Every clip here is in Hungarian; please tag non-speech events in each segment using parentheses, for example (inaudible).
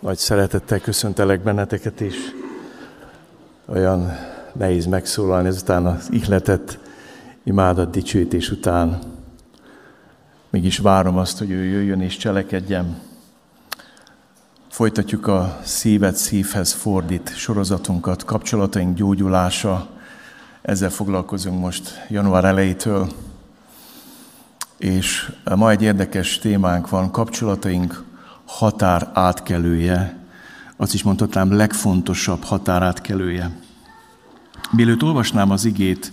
Nagy szeretettel köszöntelek benneteket is. Olyan nehéz megszólalni ezután az ihletett imádat dicsőítés után. Mégis várom azt, hogy ő jöjjön és cselekedjem. Folytatjuk a szívet szívhez fordít sorozatunkat, kapcsolataink gyógyulása. Ezzel foglalkozunk most január elejétől. És ma egy érdekes témánk van, kapcsolataink határ átkelője, azt is mondhatnám legfontosabb határátkelője. Mielőtt olvasnám az igét,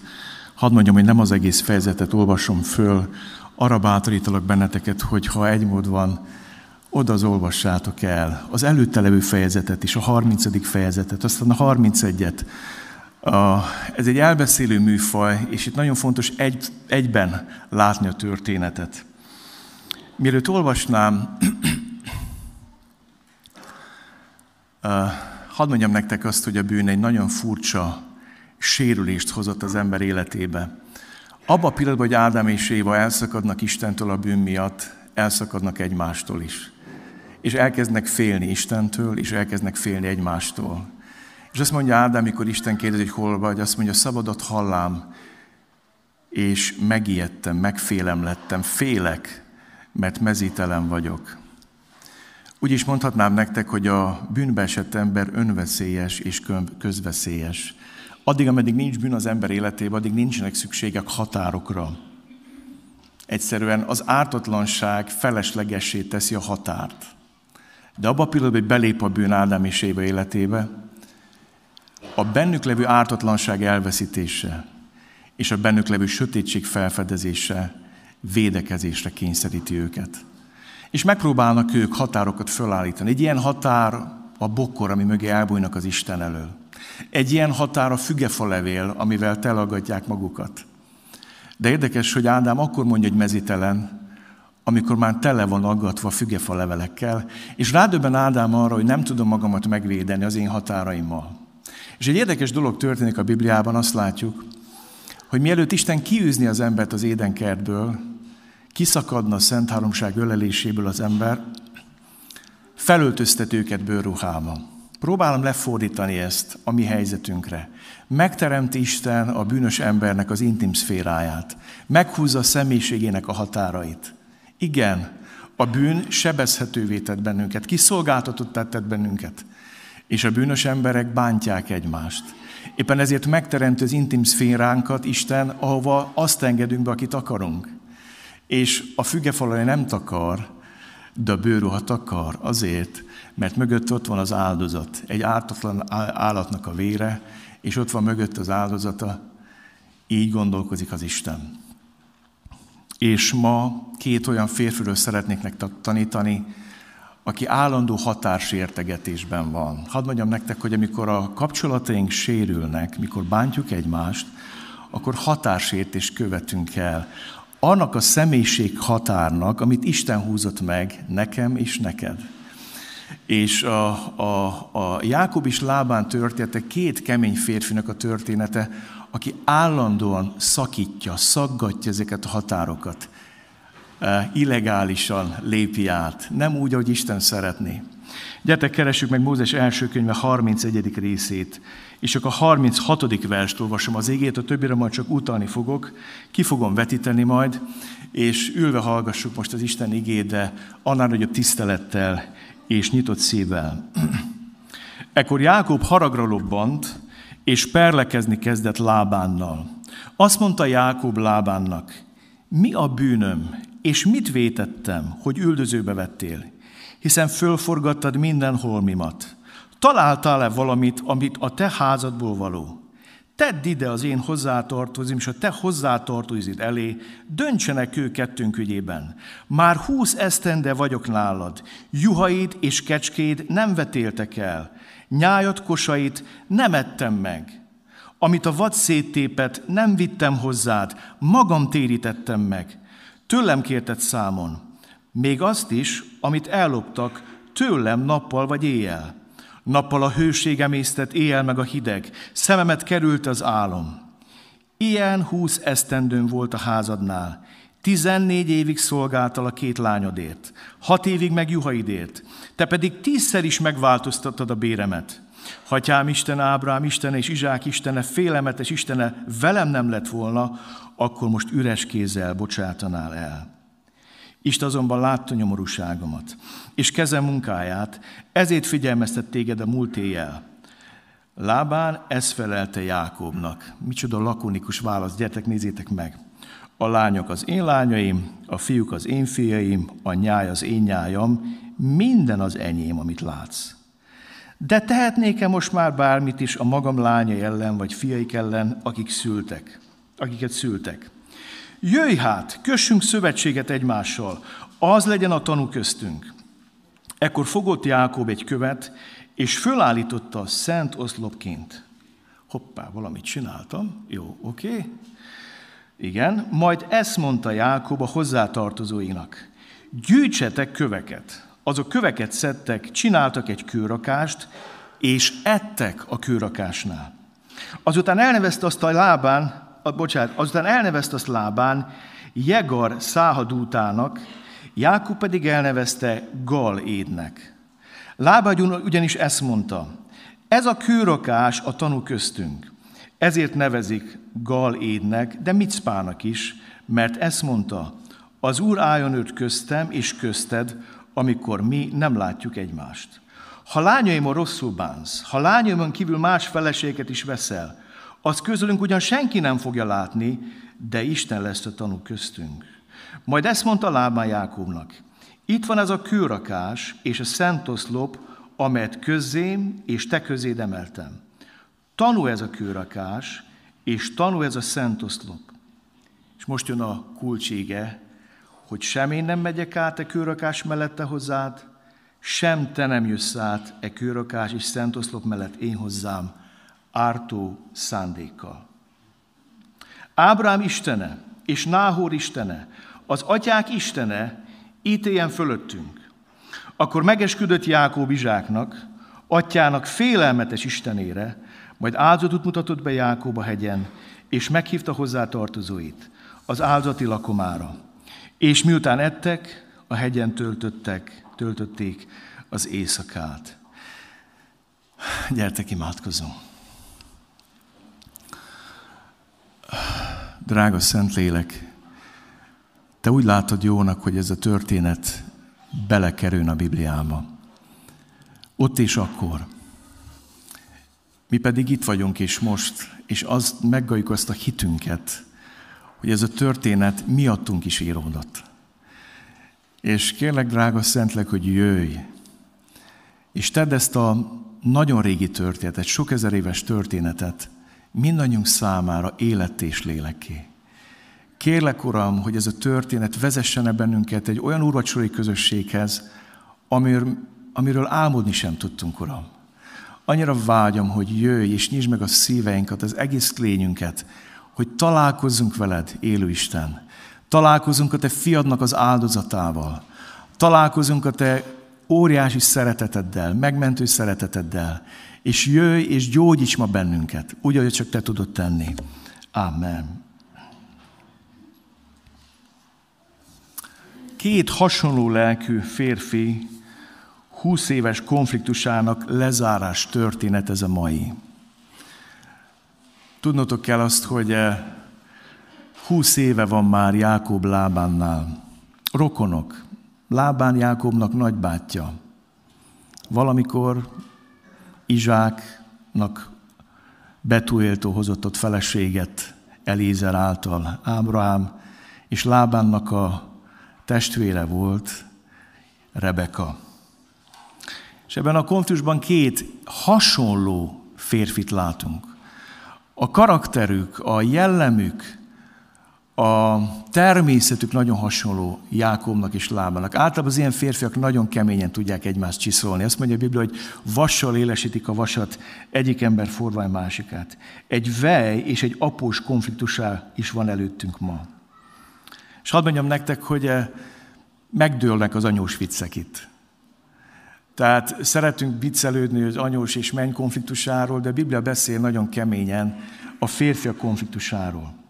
hadd mondjam, hogy nem az egész fejezetet olvasom föl, arra bátorítalak benneteket, hogy ha egy mód van, oda az olvassátok el. Az előtte levő fejezetet is, a 30. fejezetet, aztán a 31-et. Ez egy elbeszélő műfaj, és itt nagyon fontos egy, egyben látni a történetet. Mielőtt olvasnám, (clears throat) hadd mondjam nektek azt, hogy a bűn egy nagyon furcsa sérülést hozott az ember életébe. Abba a pillanatban, hogy Ádám és Éva elszakadnak Istentől a bűn miatt, elszakadnak egymástól is. És elkezdnek félni Istentől, és elkezdnek félni egymástól. És azt mondja Ádám, mikor Isten kérdezi, hogy hol vagy, azt mondja, szabadat hallám, és megijedtem, megfélem lettem, félek, mert mezítelen vagyok. Úgy is mondhatnám nektek, hogy a bűnbe esett ember önveszélyes és közveszélyes. Addig, ameddig nincs bűn az ember életében, addig nincsenek szükségek határokra. Egyszerűen az ártatlanság feleslegessé teszi a határt. De abban a pillanatban, hogy belép a bűn Ádám és Éva életébe, a bennük levő ártatlanság elveszítése és a bennük levő sötétség felfedezése védekezésre kényszeríti őket. És megpróbálnak ők határokat fölállítani. Egy ilyen határ a bokkor, ami mögé elbújnak az Isten elől. Egy ilyen határ a fügefa levél, amivel telagadják magukat. De érdekes, hogy Ádám akkor mondja, hogy mezitelen, amikor már tele van aggatva fügefa levelekkel, és rádöbben Ádám arra, hogy nem tudom magamat megvédeni az én határaimmal. És egy érdekes dolog történik a Bibliában, azt látjuk, hogy mielőtt Isten kiűzni az embert az édenkertből, kiszakadna a Szent Háromság öleléséből az ember, felöltöztet őket bőrruhába. Próbálom lefordítani ezt a mi helyzetünkre. Megteremt Isten a bűnös embernek az intim szféráját. Meghúzza a személyiségének a határait. Igen, a bűn sebezhetővé tett bennünket, kiszolgáltatott tett bennünket. És a bűnös emberek bántják egymást. Éppen ezért megteremt az intim szféránkat Isten, ahova azt engedünk be, akit akarunk. És a fügefalai nem takar, de a bőruha takar azért, mert mögött ott van az áldozat, egy ártatlan állatnak a vére, és ott van mögött az áldozata, így gondolkozik az Isten. És ma két olyan férfiről szeretnék nektek tanítani, aki állandó határsértegetésben van. Hadd mondjam nektek, hogy amikor a kapcsolataink sérülnek, mikor bántjuk egymást, akkor határsértést követünk el annak a személyiség határnak, amit Isten húzott meg nekem és neked. És a, a, a Jákob is lábán története két kemény férfinak a története, aki állandóan szakítja, szaggatja ezeket a határokat. E, illegálisan lépi át, nem úgy, ahogy Isten szeretné. Gyertek, keressük meg Mózes első könyve 31. részét, és csak a 36. verst olvasom az égét, a többire majd csak utalni fogok, ki fogom vetíteni majd, és ülve hallgassuk most az Isten igét, de annál nagyobb tisztelettel és nyitott szívvel. (clears throat) Ekkor Jákob haragra lobbant, és perlekezni kezdett Lábánnal. Azt mondta Jákob Lábánnak, mi a bűnöm, és mit vétettem, hogy üldözőbe vettél? Hiszen fölforgattad minden holmimat. Találtál-e valamit, amit a te házadból való? Tedd ide az én hozzátartozim, és a te hozzátartozid elé, döntsenek ő kettőnk ügyében. Már húsz esztende vagyok nálad, juhaid és kecskéd nem vetéltek el, nyájat kosait nem ettem meg. Amit a vad széttépet, nem vittem hozzád, magam térítettem meg. Tőlem kérted számon, még azt is, amit elloptak, tőlem nappal vagy éjjel. Nappal a hőség emésztett, éjjel meg a hideg, szememet került az álom. Ilyen húsz esztendőn volt a házadnál. Tizennégy évig szolgáltal a két lányodért, hat évig meg juhaidért, te pedig tízszer is megváltoztattad a béremet. Hatyám Isten, Ábrám Istene és Izsák Istene, félemetes Istene velem nem lett volna, akkor most üres kézzel bocsátanál el. Isten azonban látta nyomorúságomat, és kezem munkáját, ezért figyelmeztet téged a múlt éjjel. Lábán ez felelte Jákobnak. Micsoda lakonikus válasz, gyertek, nézzétek meg. A lányok az én lányaim, a fiúk az én fiaim, a nyáj az én nyájam, minden az enyém, amit látsz. De tehetnék-e most már bármit is a magam lányai ellen, vagy fiaik ellen, akik szültek, akiket szültek? Jöjj hát, kössünk szövetséget egymással, az legyen a tanú köztünk. Ekkor fogott Jákob egy követ, és fölállította szent oszlopként. Hoppá, valamit csináltam. Jó, oké. Igen, majd ezt mondta Jákob a hozzátartozóinak. Gyűjtsetek köveket. Azok köveket szedtek, csináltak egy kőrakást, és ettek a kőrakásnál. Azután elnevezte azt a lábán, bocsánat, azután elnevezte azt lábán Jegar száhadútának, Jákob pedig elnevezte Gal édnek. Lába ugyanis ezt mondta, ez a kőrakás a tanú köztünk. Ezért nevezik Gal édnek, de Micpának is, mert ezt mondta, az Úr álljon őt köztem és közted, amikor mi nem látjuk egymást. Ha lányaimon rosszul bánsz, ha lányaimon kívül más feleséget is veszel, az közülünk ugyan senki nem fogja látni, de Isten lesz a tanú köztünk. Majd ezt mondta Lábán Jákobnak. Itt van ez a kőrakás és a szent oszlop, amelyet közzém és te közéd emeltem. Tanú ez a kőrakás, és tanú ez a szent. És most jön a kulcsége, hogy sem én nem megyek át e kőrakás mellette hozzád, sem te nem jössz át e kőrakás és szent mellett én hozzám, ártó szándékkal. Ábrám Istene és Náhor Istene, az atyák Istene ítéljen fölöttünk. Akkor megesküdött Jákób Izsáknak, atyának félelmetes Istenére, majd áldozatot mutatott be Jákób a hegyen, és meghívta hozzá tartozóit, az áldozati lakomára. És miután ettek, a hegyen töltöttek, töltötték az éjszakát. Gyertek, imádkozunk! Drága Szentlélek, Te úgy látod jónak, hogy ez a történet belekerül a Bibliába. Ott és akkor. Mi pedig itt vagyunk és most, és azt meggalljuk azt a hitünket, hogy ez a történet miattunk is íródott. És kérlek, drága Szentlek, hogy jöjj, és tedd ezt a nagyon régi történetet, sok ezer éves történetet mindannyiunk számára élet és léleké. Kérlek, Uram, hogy ez a történet vezessen bennünket egy olyan úrvacsori közösséghez, amiről, amiről álmodni sem tudtunk, Uram. Annyira vágyom, hogy jöjj és nyisd meg a szíveinket, az egész lényünket, hogy találkozzunk veled, élő Isten. Találkozunk a te fiadnak az áldozatával. Találkozunk a te óriási szereteteddel, megmentő szereteteddel. És jöjj és gyógyíts ma bennünket, úgy, ahogy csak te tudod tenni. Amen. Két hasonló lelkű férfi 20 éves konfliktusának lezárás történet ez a mai. Tudnotok kell azt, hogy 20 eh, éve van már Jákob Lábánnál. Rokonok. Lábán Jákobnak nagybátyja. Valamikor Izsáknak Betuéltó hozott ott feleséget Elízer által. Ábrahám és Lábánnak a testvére volt Rebeka. És ebben a konfliktusban két hasonló férfit látunk. A karakterük, a jellemük, a természetük nagyon hasonló Jákobnak és Lábának. Általában az ilyen férfiak nagyon keményen tudják egymást csiszolni. Azt mondja a Biblia, hogy vassal élesítik a vasat, egyik ember forvál másikát. Egy vej és egy após konfliktusá is van előttünk ma. És hadd mondjam nektek, hogy eh, megdőlnek az anyós viccek itt. Tehát szeretünk viccelődni az anyós és menny konfliktusáról, de a Biblia beszél nagyon keményen a férfiak konfliktusáról.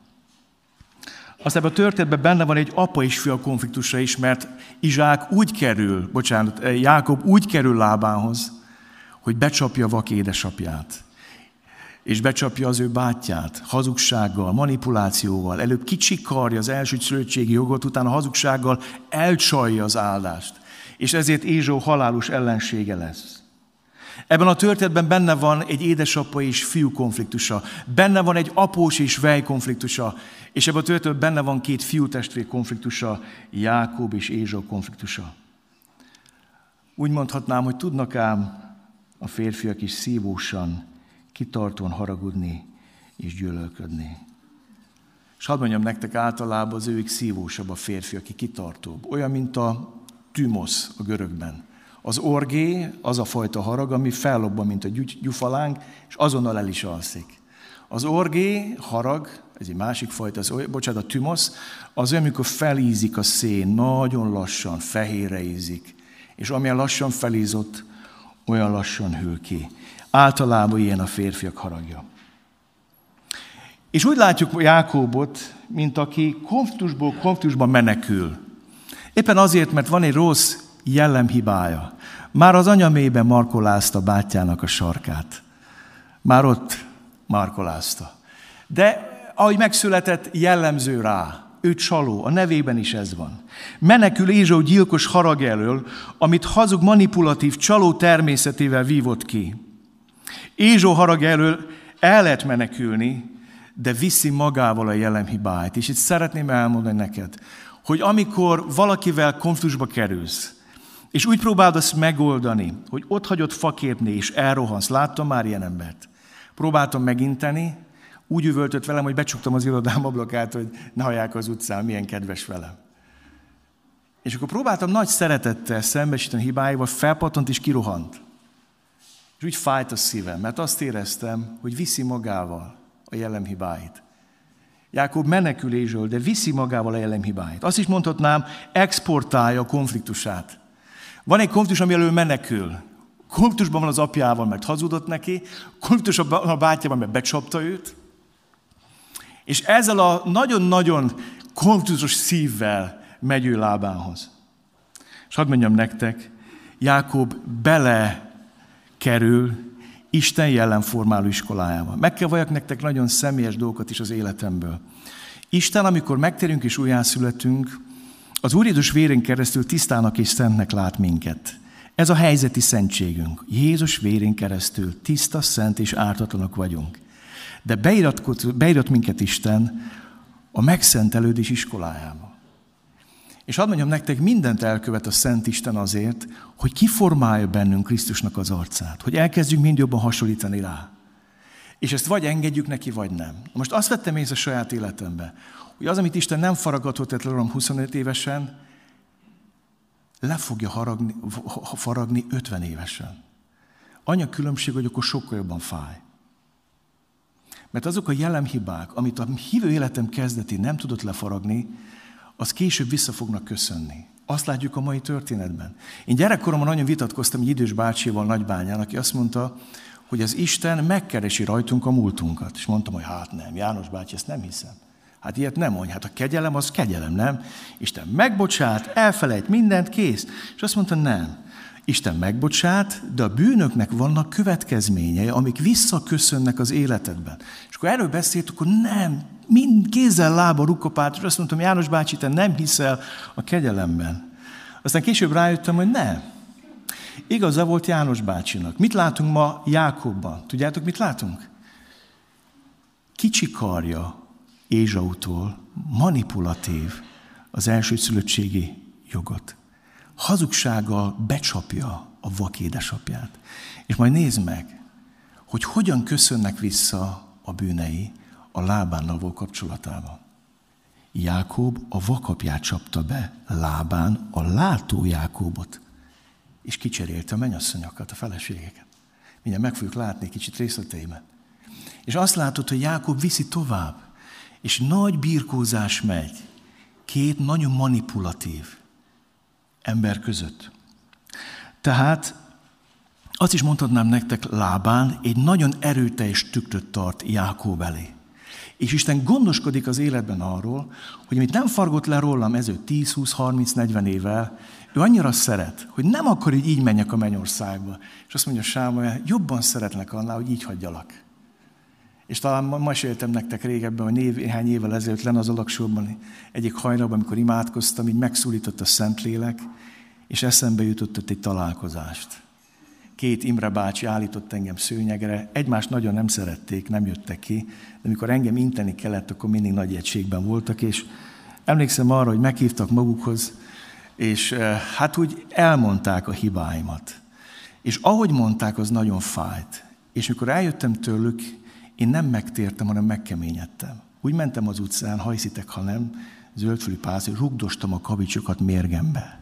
Aztán ebben a történetben benne van egy apa és fia konfliktusa is, mert Izsák úgy kerül, bocsánat, eh, Jákob úgy kerül lábához, hogy becsapja vak édesapját és becsapja az ő bátyját hazugsággal, manipulációval, előbb kicsikarja az első szülöttségi jogot, utána hazugsággal elcsalja az áldást. És ezért Ézsó halálos ellensége lesz. Ebben a történetben benne van egy édesapa és fiú konfliktusa, benne van egy após és vej konfliktusa, és ebben a történetben benne van két fiú testvér konfliktusa, Jákob és Ézsó konfliktusa. Úgy mondhatnám, hogy tudnak ám a férfiak is szívósan kitartóan haragudni és gyűlölködni. És hadd mondjam nektek, általában az ők szívósabb a férfi, aki kitartóbb. Olyan, mint a tümosz a görögben. Az orgé az a fajta harag, ami fellobban, mint a gyufalánk, és azonnal el is alszik. Az orgé, harag, ez egy másik fajta, az, bocsánat, a tümosz, az olyan, amikor felízik a szén, nagyon lassan, fehérre ízik. És amilyen lassan felízott, olyan lassan hűl ki. Általában ilyen a férfiak haragja. És úgy látjuk Jákóbot, mint aki konfliktusból konfliktusba menekül. Éppen azért, mert van egy rossz jellemhibája. Már az anyamében markolázta bátyjának a sarkát. Már ott markolázta. De ahogy megszületett, jellemző rá. Ő csaló, a nevében is ez van. Menekül Ézsó gyilkos harag elől, amit hazug manipulatív csaló természetével vívott ki. Ézsó harag elől el lehet menekülni, de viszi magával a jelemhibáit. És itt szeretném elmondani neked, hogy amikor valakivel konfliktusba kerülsz, és úgy próbálod azt megoldani, hogy ott hagyod faképni, és elrohansz. Láttam már ilyen embert. Próbáltam meginteni, úgy üvöltött velem, hogy becsuktam az irodám ablakát, hogy ne hallják az utcán, milyen kedves velem. És akkor próbáltam nagy szeretettel szembesíteni hibáival, felpattant és kirohant. És úgy fájt a szívem, mert azt éreztem, hogy viszi magával a jellemhibáit. Jákob menekül Ézsől, de viszi magával a jellemhibáit. Azt is mondhatnám, exportálja a konfliktusát. Van egy konfliktus, ami elől menekül. Konfliktusban van az apjával, mert hazudott neki, konfliktusban a bátyjával, mert becsapta őt. És ezzel a nagyon-nagyon konfliktusos szívvel megy ő lábához. És hadd mondjam nektek, Jákob bele kerül Isten jellemformáló iskolájába. Meg kell valljak nektek nagyon személyes dolgokat is az életemből. Isten, amikor megterünk és újjászületünk, az Úr Jézus vérén keresztül tisztának és szentnek lát minket. Ez a helyzeti szentségünk. Jézus vérén keresztül tiszta, szent és ártatlanak vagyunk. De beirat minket Isten a megszentelődés iskolájába. És hadd mondjam nektek, mindent elkövet a Szent Isten azért, hogy kiformálja bennünk Krisztusnak az arcát, hogy elkezdjünk mind jobban hasonlítani rá. És ezt vagy engedjük neki, vagy nem. Most azt vettem észre a saját életembe, hogy az, amit Isten nem faragatott le 25 évesen, le fogja haragni, faragni 50 évesen. Anya különbség, hogy akkor sokkal jobban fáj. Mert azok a jelemhibák, amit a hívő életem kezdeti nem tudott lefaragni, az később vissza fognak köszönni. Azt látjuk a mai történetben. Én gyerekkoromban nagyon vitatkoztam egy idős bácsival Nagybányán, aki azt mondta, hogy az Isten megkeresi rajtunk a múltunkat. És mondtam, hogy hát nem, János bácsi, ezt nem hiszem. Hát ilyet nem mondj, hát a kegyelem az kegyelem, nem? Isten megbocsát, elfelejt mindent, kész. És azt mondta, nem. Isten megbocsát, de a bűnöknek vannak következményei, amik visszaköszönnek az életedben. És akkor erről beszélt, akkor nem, mind kézzel, lába rukopált, és azt mondtam, János bácsi, te nem hiszel a kegyelemben. Aztán később rájöttem, hogy nem. Igaza volt János bácsinak. Mit látunk ma Jákobban? Tudjátok, mit látunk? Kicsikarja Ézsautól, manipulatív az elsőszülöttségi jogot. Hazugsággal becsapja a vak édesapját. És majd nézd meg, hogy hogyan köszönnek vissza a bűnei, a lábánnal való kapcsolatában. Jákob a vakapját csapta be lábán a látó Jákobot, és kicserélte a mennyasszonyokat, a feleségeket. Mindjárt meg fogjuk látni kicsit részleteiben. És azt látod, hogy Jákob viszi tovább, és nagy birkózás megy két nagyon manipulatív ember között. Tehát azt is mondhatnám nektek lábán, egy nagyon erőteljes tükröt tart Jákob elé. És Isten gondoskodik az életben arról, hogy amit nem fargott le rólam ező 10, 20, 30, 40 évvel, ő annyira szeret, hogy nem akar, hogy így menjek a mennyországba. És azt mondja Sámuel, jobban szeretlek annál, hogy így hagyjalak. És talán meséltem nektek régebben, hogy néhány évvel ezelőtt lenne az alaksorban egyik hajnalban, amikor imádkoztam, így megszólított a Szentlélek, és eszembe jutott egy találkozást. Két Imre bácsi állított engem szőnyegre, egymást nagyon nem szerették, nem jöttek ki, de amikor engem inteni kellett, akkor mindig nagy egységben voltak, és emlékszem arra, hogy meghívtak magukhoz, és eh, hát úgy elmondták a hibáimat. És ahogy mondták, az nagyon fájt. És mikor eljöttem tőlük, én nem megtértem, hanem megkeményedtem. Úgy mentem az utcán, hajszitek, ha nem, zöldfülű pász, és rugdostam a kavicsokat mérgembe.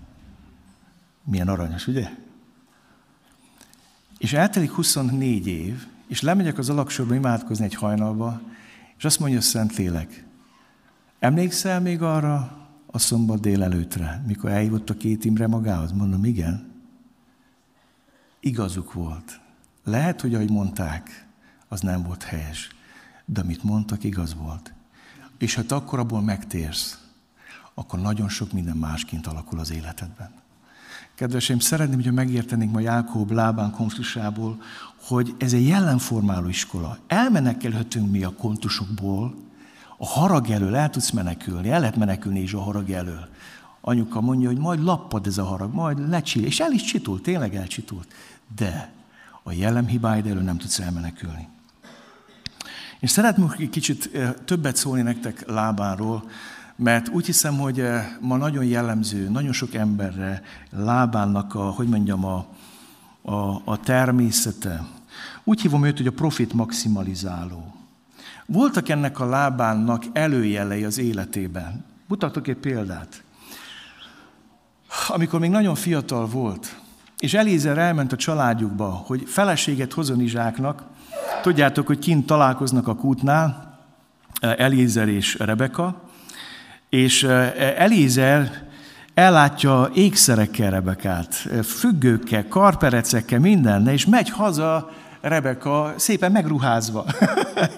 Milyen aranyos, ugye? És eltelik 24 év, és lemegyek az alaksorba imádkozni egy hajnalba, és azt mondja a Szentlélek, emlékszel még arra a szombat délelőtre, mikor eljött a két Imre magához? Mondom, igen. Igazuk volt. Lehet, hogy ahogy mondták, az nem volt helyes. De amit mondtak, igaz volt. És ha te akkor abból megtérsz, akkor nagyon sok minden másként alakul az életedben. Kedveseim, szeretném, hogyha megértenénk ma Jákob lábán konfliktusából, hogy ez egy jellemformáló iskola. Elmenekkelhetünk mi a kontusokból, a harag elől el tudsz menekülni, el lehet menekülni is a harag elől. Anyuka mondja, hogy majd lappad ez a harag, majd lecsil, és el is csitult, tényleg elcsitult. De a jellem hibáid elől nem tudsz elmenekülni. És szeretném egy kicsit eh, többet szólni nektek lábáról, mert úgy hiszem, hogy eh, ma nagyon jellemző, nagyon sok emberre lábának a, hogy mondjam, a, a, a természete. Úgy hívom őt, hogy a profit maximalizáló. Voltak ennek a lábánnak előjelei az életében. Mutatok egy példát. Amikor még nagyon fiatal volt, és Elézer elment a családjukba, hogy feleséget hozzon Izsáknak, tudjátok, hogy kint találkoznak a kútnál, Elézer és Rebeka, és Elézer ellátja ékszerekkel Rebekát, függőkkel, karperecekkel, mindenne, és megy haza Rebeka szépen megruházva. (laughs)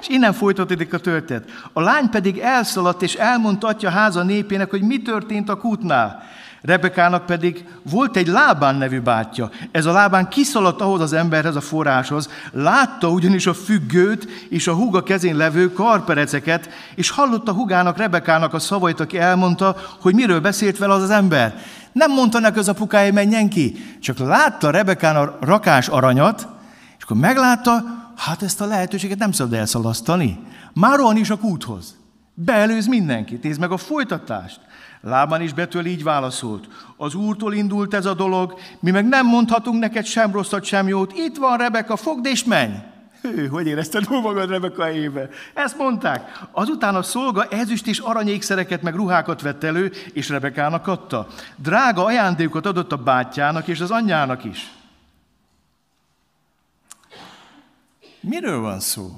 és innen folytatódik a történet. A lány pedig elszaladt, és elmondta atya háza népének, hogy mi történt a kútnál. Rebekának pedig volt egy Lábán nevű bátyja. Ez a Lábán kiszaladt ahhoz az emberhez, a forráshoz, látta ugyanis a függőt és a húga kezén levő karpereceket, és hallotta hugának, Rebekának a szavait, aki elmondta, hogy miről beszélt vele az az ember. Nem mondta neki az apukája, menjen ki, csak látta Rebekán a rakás aranyat, és akkor meglátta, hát ezt a lehetőséget nem szabad elszalasztani. Már rohan is a kúthoz. Beelőz mindenkit. Nézd meg a folytatást. Lában is betől így válaszolt. Az úrtól indult ez a dolog, mi meg nem mondhatunk neked sem rosszat, sem jót. Itt van Rebeka, fogd és menj! Hű, hogy érezted magad Rebeka éve? Ezt mondták. Azután a szolga ezüst és aranyékszereket meg ruhákat vett elő, és Rebekának adta. Drága ajándékot adott a bátyjának és az anyjának is. Miről van szó?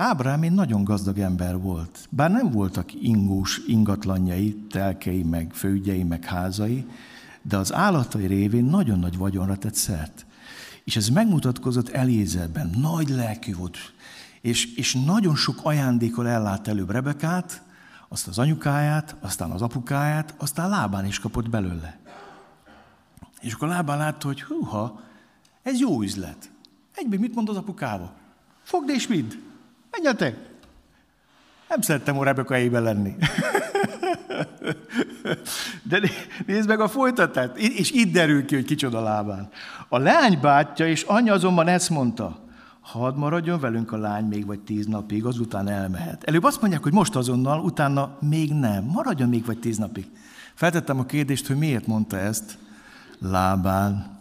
Ábrám egy nagyon gazdag ember volt. Bár nem voltak ingós ingatlanjai, telkei, meg főügyei, meg házai, de az állatai révén nagyon nagy vagyonra tett szert. És ez megmutatkozott Elézerben. Nagy lelkű volt. És, és nagyon sok ajándékol ellát előbb Rebekát, azt az anyukáját, aztán az apukáját, aztán lábán is kapott belőle. És akkor lábán látta, hogy húha, ez jó üzlet. Egyben mit mond az apukába? Fogd és vidd. Menjetek. Nem szerettem a Rebeka lenni. De nézd meg a folytatást, és itt derül ki, hogy kicsoda lábán. A lány bátyja és anyja azonban ezt mondta, hadd maradjon velünk a lány még vagy tíz napig, azután elmehet. Előbb azt mondják, hogy most azonnal, utána még nem, maradjon még vagy tíz napig. Feltettem a kérdést, hogy miért mondta ezt lábán.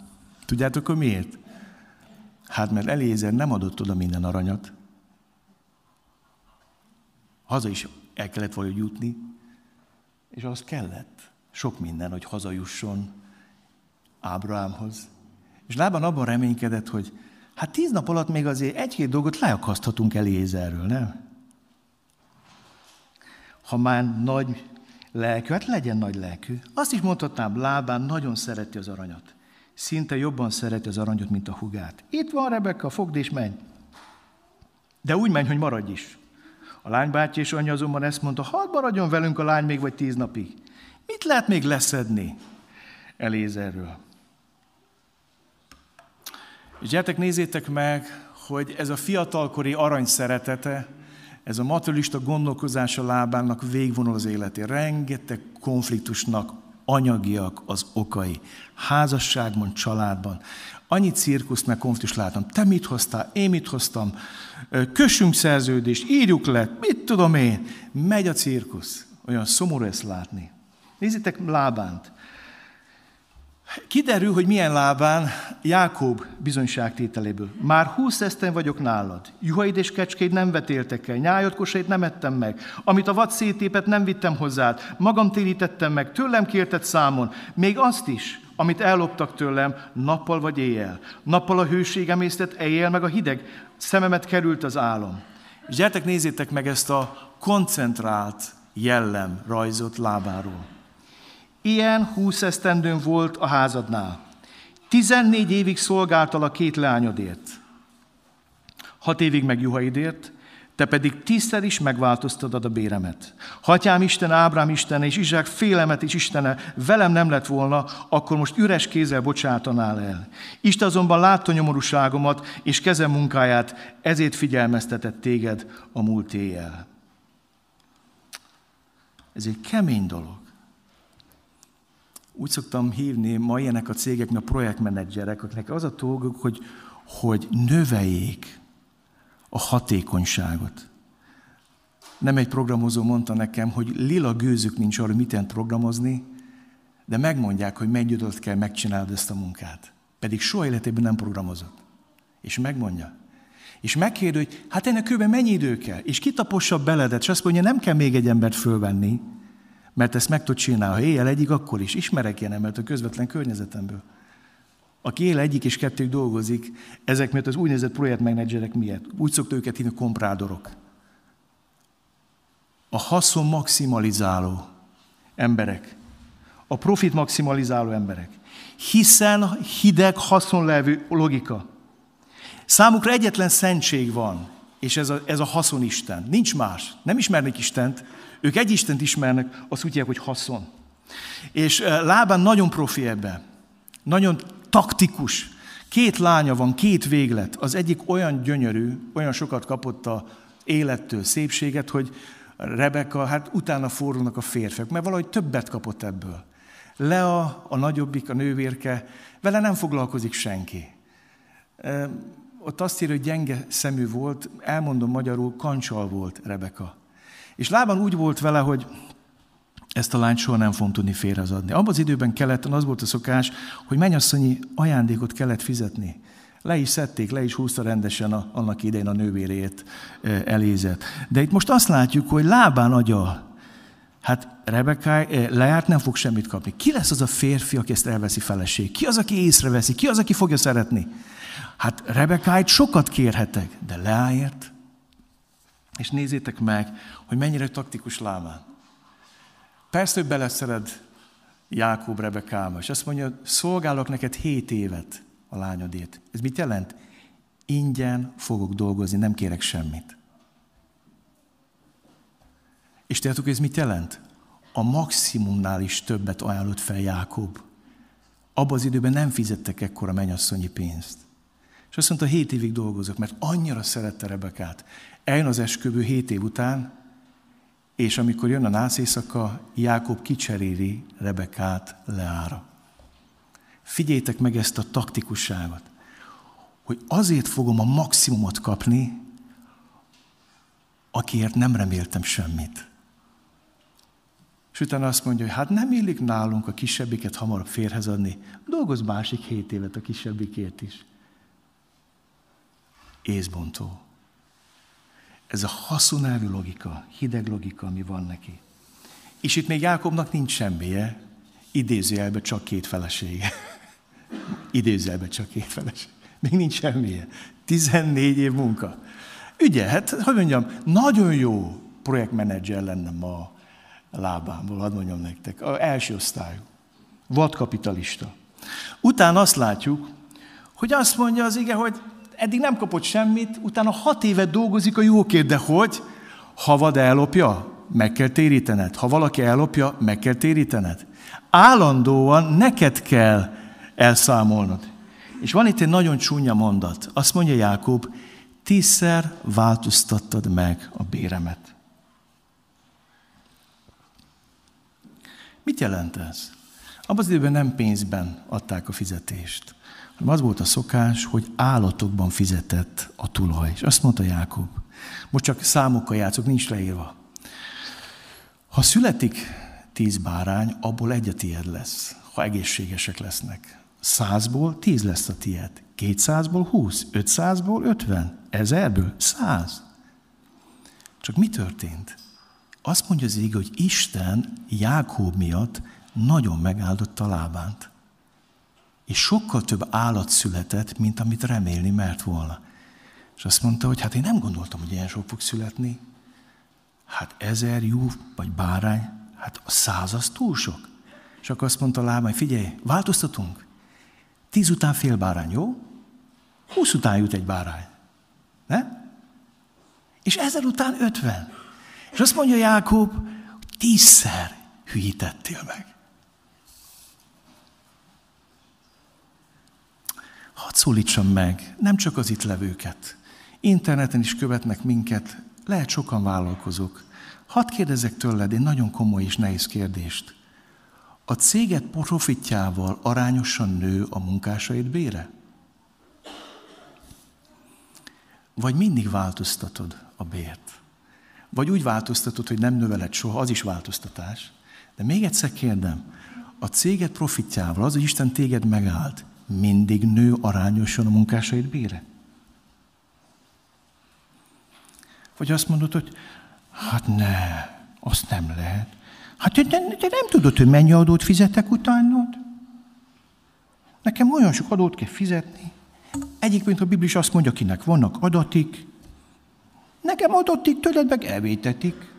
Tudjátok, hogy miért? Hát mert Elézer nem adott oda minden aranyat. Haza is el kellett valahogy jutni, és az kellett. Sok minden, hogy hazajusson Ábrahámhoz. És Lában abban reménykedett, hogy hát tíz nap alatt még azért egy-két dolgot leakaszthatunk Elézerről, nem? Ha már nagy lelkű, hát legyen nagy lelkű. Azt is mondhatnám, Lábán nagyon szereti az aranyat szinte jobban szereti az aranyot, mint a hugát. Itt van Rebeka, fogd és menj. De úgy menj, hogy maradj is. A lány és anyja azonban ezt mondta, hadd maradjon velünk a lány még vagy tíz napig. Mit lehet még leszedni Elézerről? És gyertek, nézzétek meg, hogy ez a fiatalkori arany szeretete, ez a materialista gondolkozása lábának végvonal az életé. Rengeteg konfliktusnak anyagiak az okai. Házasságban, családban. Annyi cirkuszt meg konfliktus látom. Te mit hoztál, én mit hoztam, kössünk szerződést, írjuk le, mit tudom én. Megy a cirkusz. Olyan szomorú ezt látni. Nézzétek Lábánt. Kiderül, hogy milyen lábán Jákob bizonyságtételéből. Már húsz eszten vagyok nálad. Juhaid és kecskéid nem vetéltek el, nyájad nem ettem meg. Amit a vad szétépet nem vittem hozzád, magam térítettem meg, tőlem kérted számon. Még azt is, amit elloptak tőlem, nappal vagy éjjel. Nappal a hőség emésztett, éjjel meg a hideg. Szememet került az álom. És gyertek, nézzétek meg ezt a koncentrált jellem rajzot lábáról. Ilyen húsz esztendőn volt a házadnál. Tizennégy évig szolgáltal a két leányodért. Hat évig meg juhaidért, te pedig tízszer is megváltoztatod a béremet. Hatyám Isten, Ábrám Isten és Izsák félemet is Istene velem nem lett volna, akkor most üres kézzel bocsátanál el. Isten azonban látta nyomorúságomat és kezem munkáját, ezért figyelmeztetett téged a múlt éjjel. Ez egy kemény dolog. Úgy szoktam hívni ma ilyenek a cégeknek a projektmenedzserek, akiknek az a dolguk, hogy, hogy növeljék a hatékonyságot. Nem egy programozó mondta nekem, hogy lila gőzük nincs arra, mit programozni, de megmondják, hogy mennyi időt kell megcsinálni ezt a munkát. Pedig soha életében nem programozott. És megmondja. És megkérdi, hogy hát ennek kőben mennyi idő kell? És kitapossa beledet, és azt mondja, nem kell még egy embert fölvenni, mert ezt meg tud csinálni. Ha éjjel egyik, akkor is. Ismerek ilyen embert a közvetlen környezetemből. Aki él egyik és kettők dolgozik, ezek miatt az úgynevezett projektmenedzserek miatt. Úgy szokta őket hívni komprádorok. A haszon maximalizáló emberek. A profit maximalizáló emberek. Hiszen hideg, haszonlevő logika. Számukra egyetlen szentség van, és ez a, ez a haszonisten. Nincs más. Nem ismernek Istent, ők egy Istent ismernek, azt úgy hogy haszon. És eh, Lában nagyon profi ebben. Nagyon taktikus. Két lánya van, két véglet. Az egyik olyan gyönyörű, olyan sokat kapott a élettől szépséget, hogy Rebeka, hát utána fordulnak a férfiak, mert valahogy többet kapott ebből. Lea, a nagyobbik, a nővérke, vele nem foglalkozik senki. Ott azt írja, hogy gyenge szemű volt, elmondom magyarul, kancsal volt Rebeka. És Lában úgy volt vele, hogy ezt a lányt soha nem fogom tudni félreadni. Abban az időben keleten az volt a szokás, hogy mennyasszonyi ajándékot kellett fizetni. Le is szedték, le is húzta rendesen a, annak idején a nővérét elézett. De itt most azt látjuk, hogy lábán agyal. Hát Rebeka e, lejárt, nem fog semmit kapni. Ki lesz az a férfi, aki ezt elveszi feleség? Ki az, aki észreveszi? Ki az, aki fogja szeretni? Hát Rebekáit sokat kérhetek, de Leáért és nézzétek meg, hogy mennyire taktikus lámán. Persze, hogy beleszered Jákob Rebekába, és azt mondja, szolgálok neked hét évet a lányodét. Ez mit jelent? Ingyen fogok dolgozni, nem kérek semmit. És tudjátok, hogy ez mit jelent? A maximumnál is többet ajánlott fel Jákob. Abban az időben nem fizettek ekkora mennyasszonyi pénzt. És azt mondta, hét évig dolgozok, mert annyira szerette Rebekát. Eljön az esküvő hét év után, és amikor jön a nász éjszaka, Jákob kicseréli Rebekát Leára. Figyeljétek meg ezt a taktikusságot, hogy azért fogom a maximumot kapni, akiért nem reméltem semmit. És utána azt mondja, hogy hát nem illik nálunk a kisebbiket hamarabb férhez adni, dolgoz másik hét évet a kisebbikért is. Észbontó. Ez a haszonelvű logika, hideg logika, ami van neki. És itt még Jákobnak nincs semmije, idézőjelben csak két felesége. (laughs) idézőjelben csak két felesége. Még nincs semmije. 14 év munka. Ügye, hát, hogy mondjam, nagyon jó projektmenedzser lenne ma lábámból, hadd mondjam nektek. A első osztályú. Vadkapitalista. Utána azt látjuk, hogy azt mondja az ige, hogy eddig nem kapott semmit, utána hat évet dolgozik a jókért, de hogy? Ha vad ellopja, meg kell térítened. Ha valaki ellopja, meg kell térítened. Állandóan neked kell elszámolnod. És van itt egy nagyon csúnya mondat. Azt mondja Jákob, tízszer változtattad meg a béremet. Mit jelent ez? Abban az időben nem pénzben adták a fizetést, az volt a szokás, hogy állatokban fizetett a tulaj. És azt mondta Jákob, most csak számokkal játszok, nincs leírva. Ha születik tíz bárány, abból egy a tied lesz, ha egészségesek lesznek. Százból tíz lesz a tied. Kétszázból húsz, ötszázból ötven, ezerből száz. Csak mi történt? Azt mondja az ég, hogy Isten Jákób miatt nagyon megáldotta lábánt. És sokkal több állat született, mint amit remélni mert volna. És azt mondta, hogy hát én nem gondoltam, hogy ilyen sok fog születni. Hát ezer jó, vagy bárány, hát a száz az túl sok. És akkor azt mondta a lábány, figyelj, változtatunk. Tíz után fél bárány, jó? Húsz után jut egy bárány. Ne? És ezer után ötven. És azt mondja Jákob, hogy tízszer hülyítettél meg. Hadd szólítsam meg, nem csak az itt levőket. Interneten is követnek minket, lehet sokan vállalkozók. Hadd kérdezek tőled egy nagyon komoly és nehéz kérdést. A céget profitjával arányosan nő a munkásaid bére? Vagy mindig változtatod a bért? Vagy úgy változtatod, hogy nem növeled soha, az is változtatás. De még egyszer kérdem, a céget profitjával, az, hogy Isten téged megállt, mindig nő arányosan a munkásaid bére? Vagy azt mondod, hogy hát ne, azt nem lehet. Hát te, te, te nem tudod, hogy mennyi adót fizetek utánad? Nekem olyan sok adót kell fizetni. Egyik, mint a Biblis azt mondja, akinek vannak adatik, nekem adatik, tőled meg elvétetik.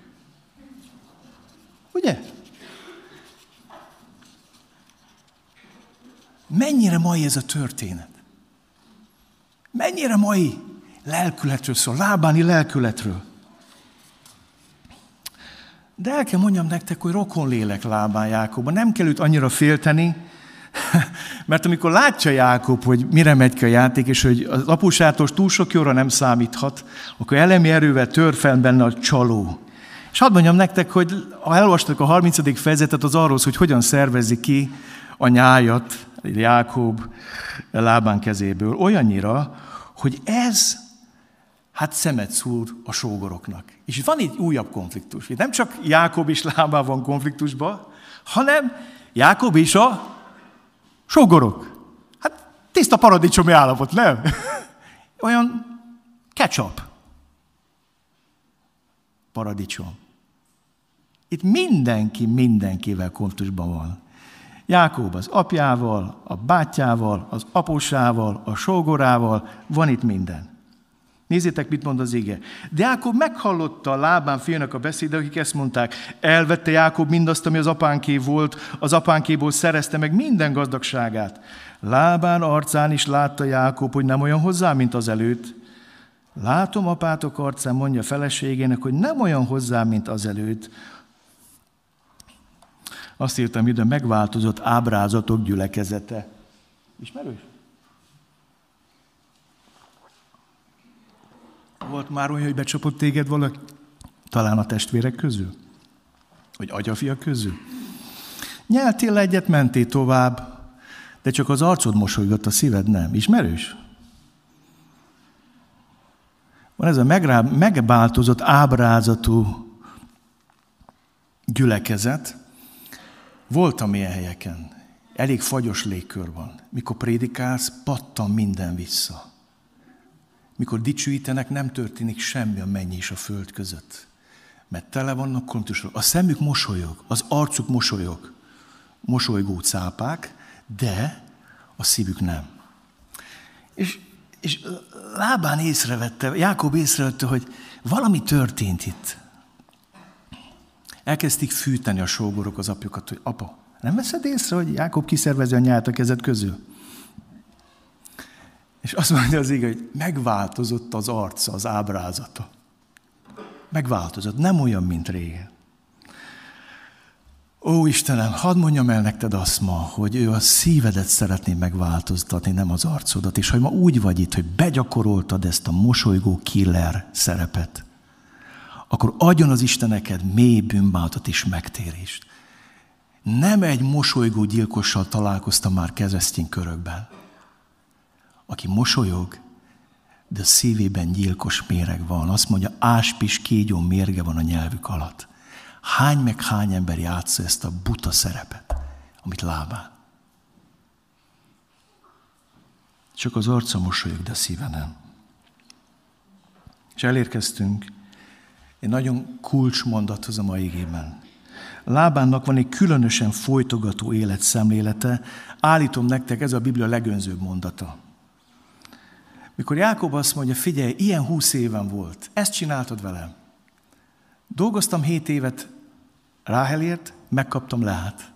Ugye? Mennyire mai ez a történet? Mennyire mai lelkületről szól, lábáni lelkületről. De el kell mondjam nektek, hogy rokon lélek lábán Jákobban. Nem kell őt annyira félteni, (laughs) mert amikor látja Jákob, hogy mire megy ki a játék, és hogy az apusától túl sok jóra nem számíthat, akkor elemi erővel tör fel benne a csaló. És hadd mondjam nektek, hogy ha elolvastak a 30. fejezetet, az arról hogy hogyan szervezi ki a nyájat Jákob lábán kezéből. Olyannyira, hogy ez hát szemet szúr a sógoroknak. És itt van egy újabb konfliktus. Itt nem csak Jákob és Lábán van konfliktusban, hanem Jákob és a sógorok. Hát tiszta paradicsomi állapot, nem? (laughs) Olyan ketchup. Paradicsom. Itt mindenki mindenkivel konfliktusban van. Jákob az apjával, a bátyával, az apósával, a sógorával, van itt minden. Nézzétek, mit mond az ige. De Jákob meghallotta a lábán fiának a beszéd, akik ezt mondták. Elvette Jákob mindazt, ami az apánké volt, az apánkéból szerezte meg minden gazdagságát. Lábán arcán is látta Jákob, hogy nem olyan hozzá, mint az előtt. Látom apátok arcán, mondja feleségének, hogy nem olyan hozzá, mint az előtt. Azt írtam ide, megváltozott ábrázatok gyülekezete. Ismerős? Volt már olyan, hogy becsapott téged valaki? Talán a testvérek közül? Vagy agyafiak közül? Nyeltél egyet, mentél tovább, de csak az arcod mosolygott, a szíved nem. Ismerős? Van ez a megbáltozott ábrázatú gyülekezet. Voltam ilyen helyeken. Elég fagyos légkör van. Mikor prédikálsz, pattan minden vissza. Mikor dicsőítenek, nem történik semmi a mennyi és a föld között. Mert tele vannak kontusok. A szemük mosolyog, az arcuk mosolyog. Mosolygó cápák, de a szívük nem. És, és lábán észrevette, Jákob észrevette, hogy valami történt itt. Elkezdték fűteni a sógorok az apjukat, hogy apa, nem veszed észre, hogy Jákob kiszervezi a nyált a kezed közül? És azt mondja az ige, hogy megváltozott az arca, az ábrázata. megváltozott, nem olyan, mint régen. Ó Istenem, hadd mondjam el neked azt ma, hogy ő a szívedet szeretné megváltoztatni, nem az arcodat. És ha ma úgy vagy itt, hogy begyakoroltad ezt a mosolygó killer szerepet, akkor adjon az Isteneked mély bűnbátot és megtérést. Nem egy mosolygó gyilkossal találkoztam már keresztény körökben, aki mosolyog, de a szívében gyilkos méreg van. Azt mondja, áspis kígyó mérge van a nyelvük alatt. Hány meg hány ember játsza ezt a buta szerepet, amit lábán. Csak az arca mosolyog, de szíve nem. És elérkeztünk egy nagyon kulcsmondathoz a mai igében. Lábánnak van egy különösen folytogató életszemlélete. Állítom nektek, ez a Biblia legönzőbb mondata. Mikor Jákob azt mondja, figyelj, ilyen húsz éven volt, ezt csináltad velem. Dolgoztam hét évet Ráhelért, megkaptam Leát.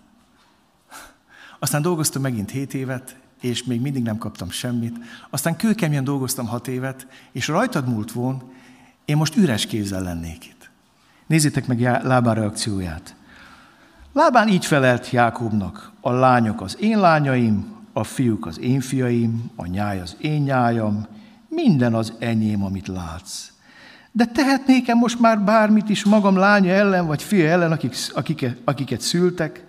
Aztán dolgoztam megint hét évet, és még mindig nem kaptam semmit. Aztán kőkeményen dolgoztam hat évet, és rajtad múlt volna, én most üres kézzel lennék itt. Nézzétek meg Lábán reakcióját. Lábán így felelt Jákobnak, a lányok az én lányaim, a fiúk az én fiaim, a nyáj az én nyájam, minden az enyém, amit látsz. De tehetnék-e most már bármit is magam lánya ellen, vagy fia ellen, akik, akiket, akiket szültek?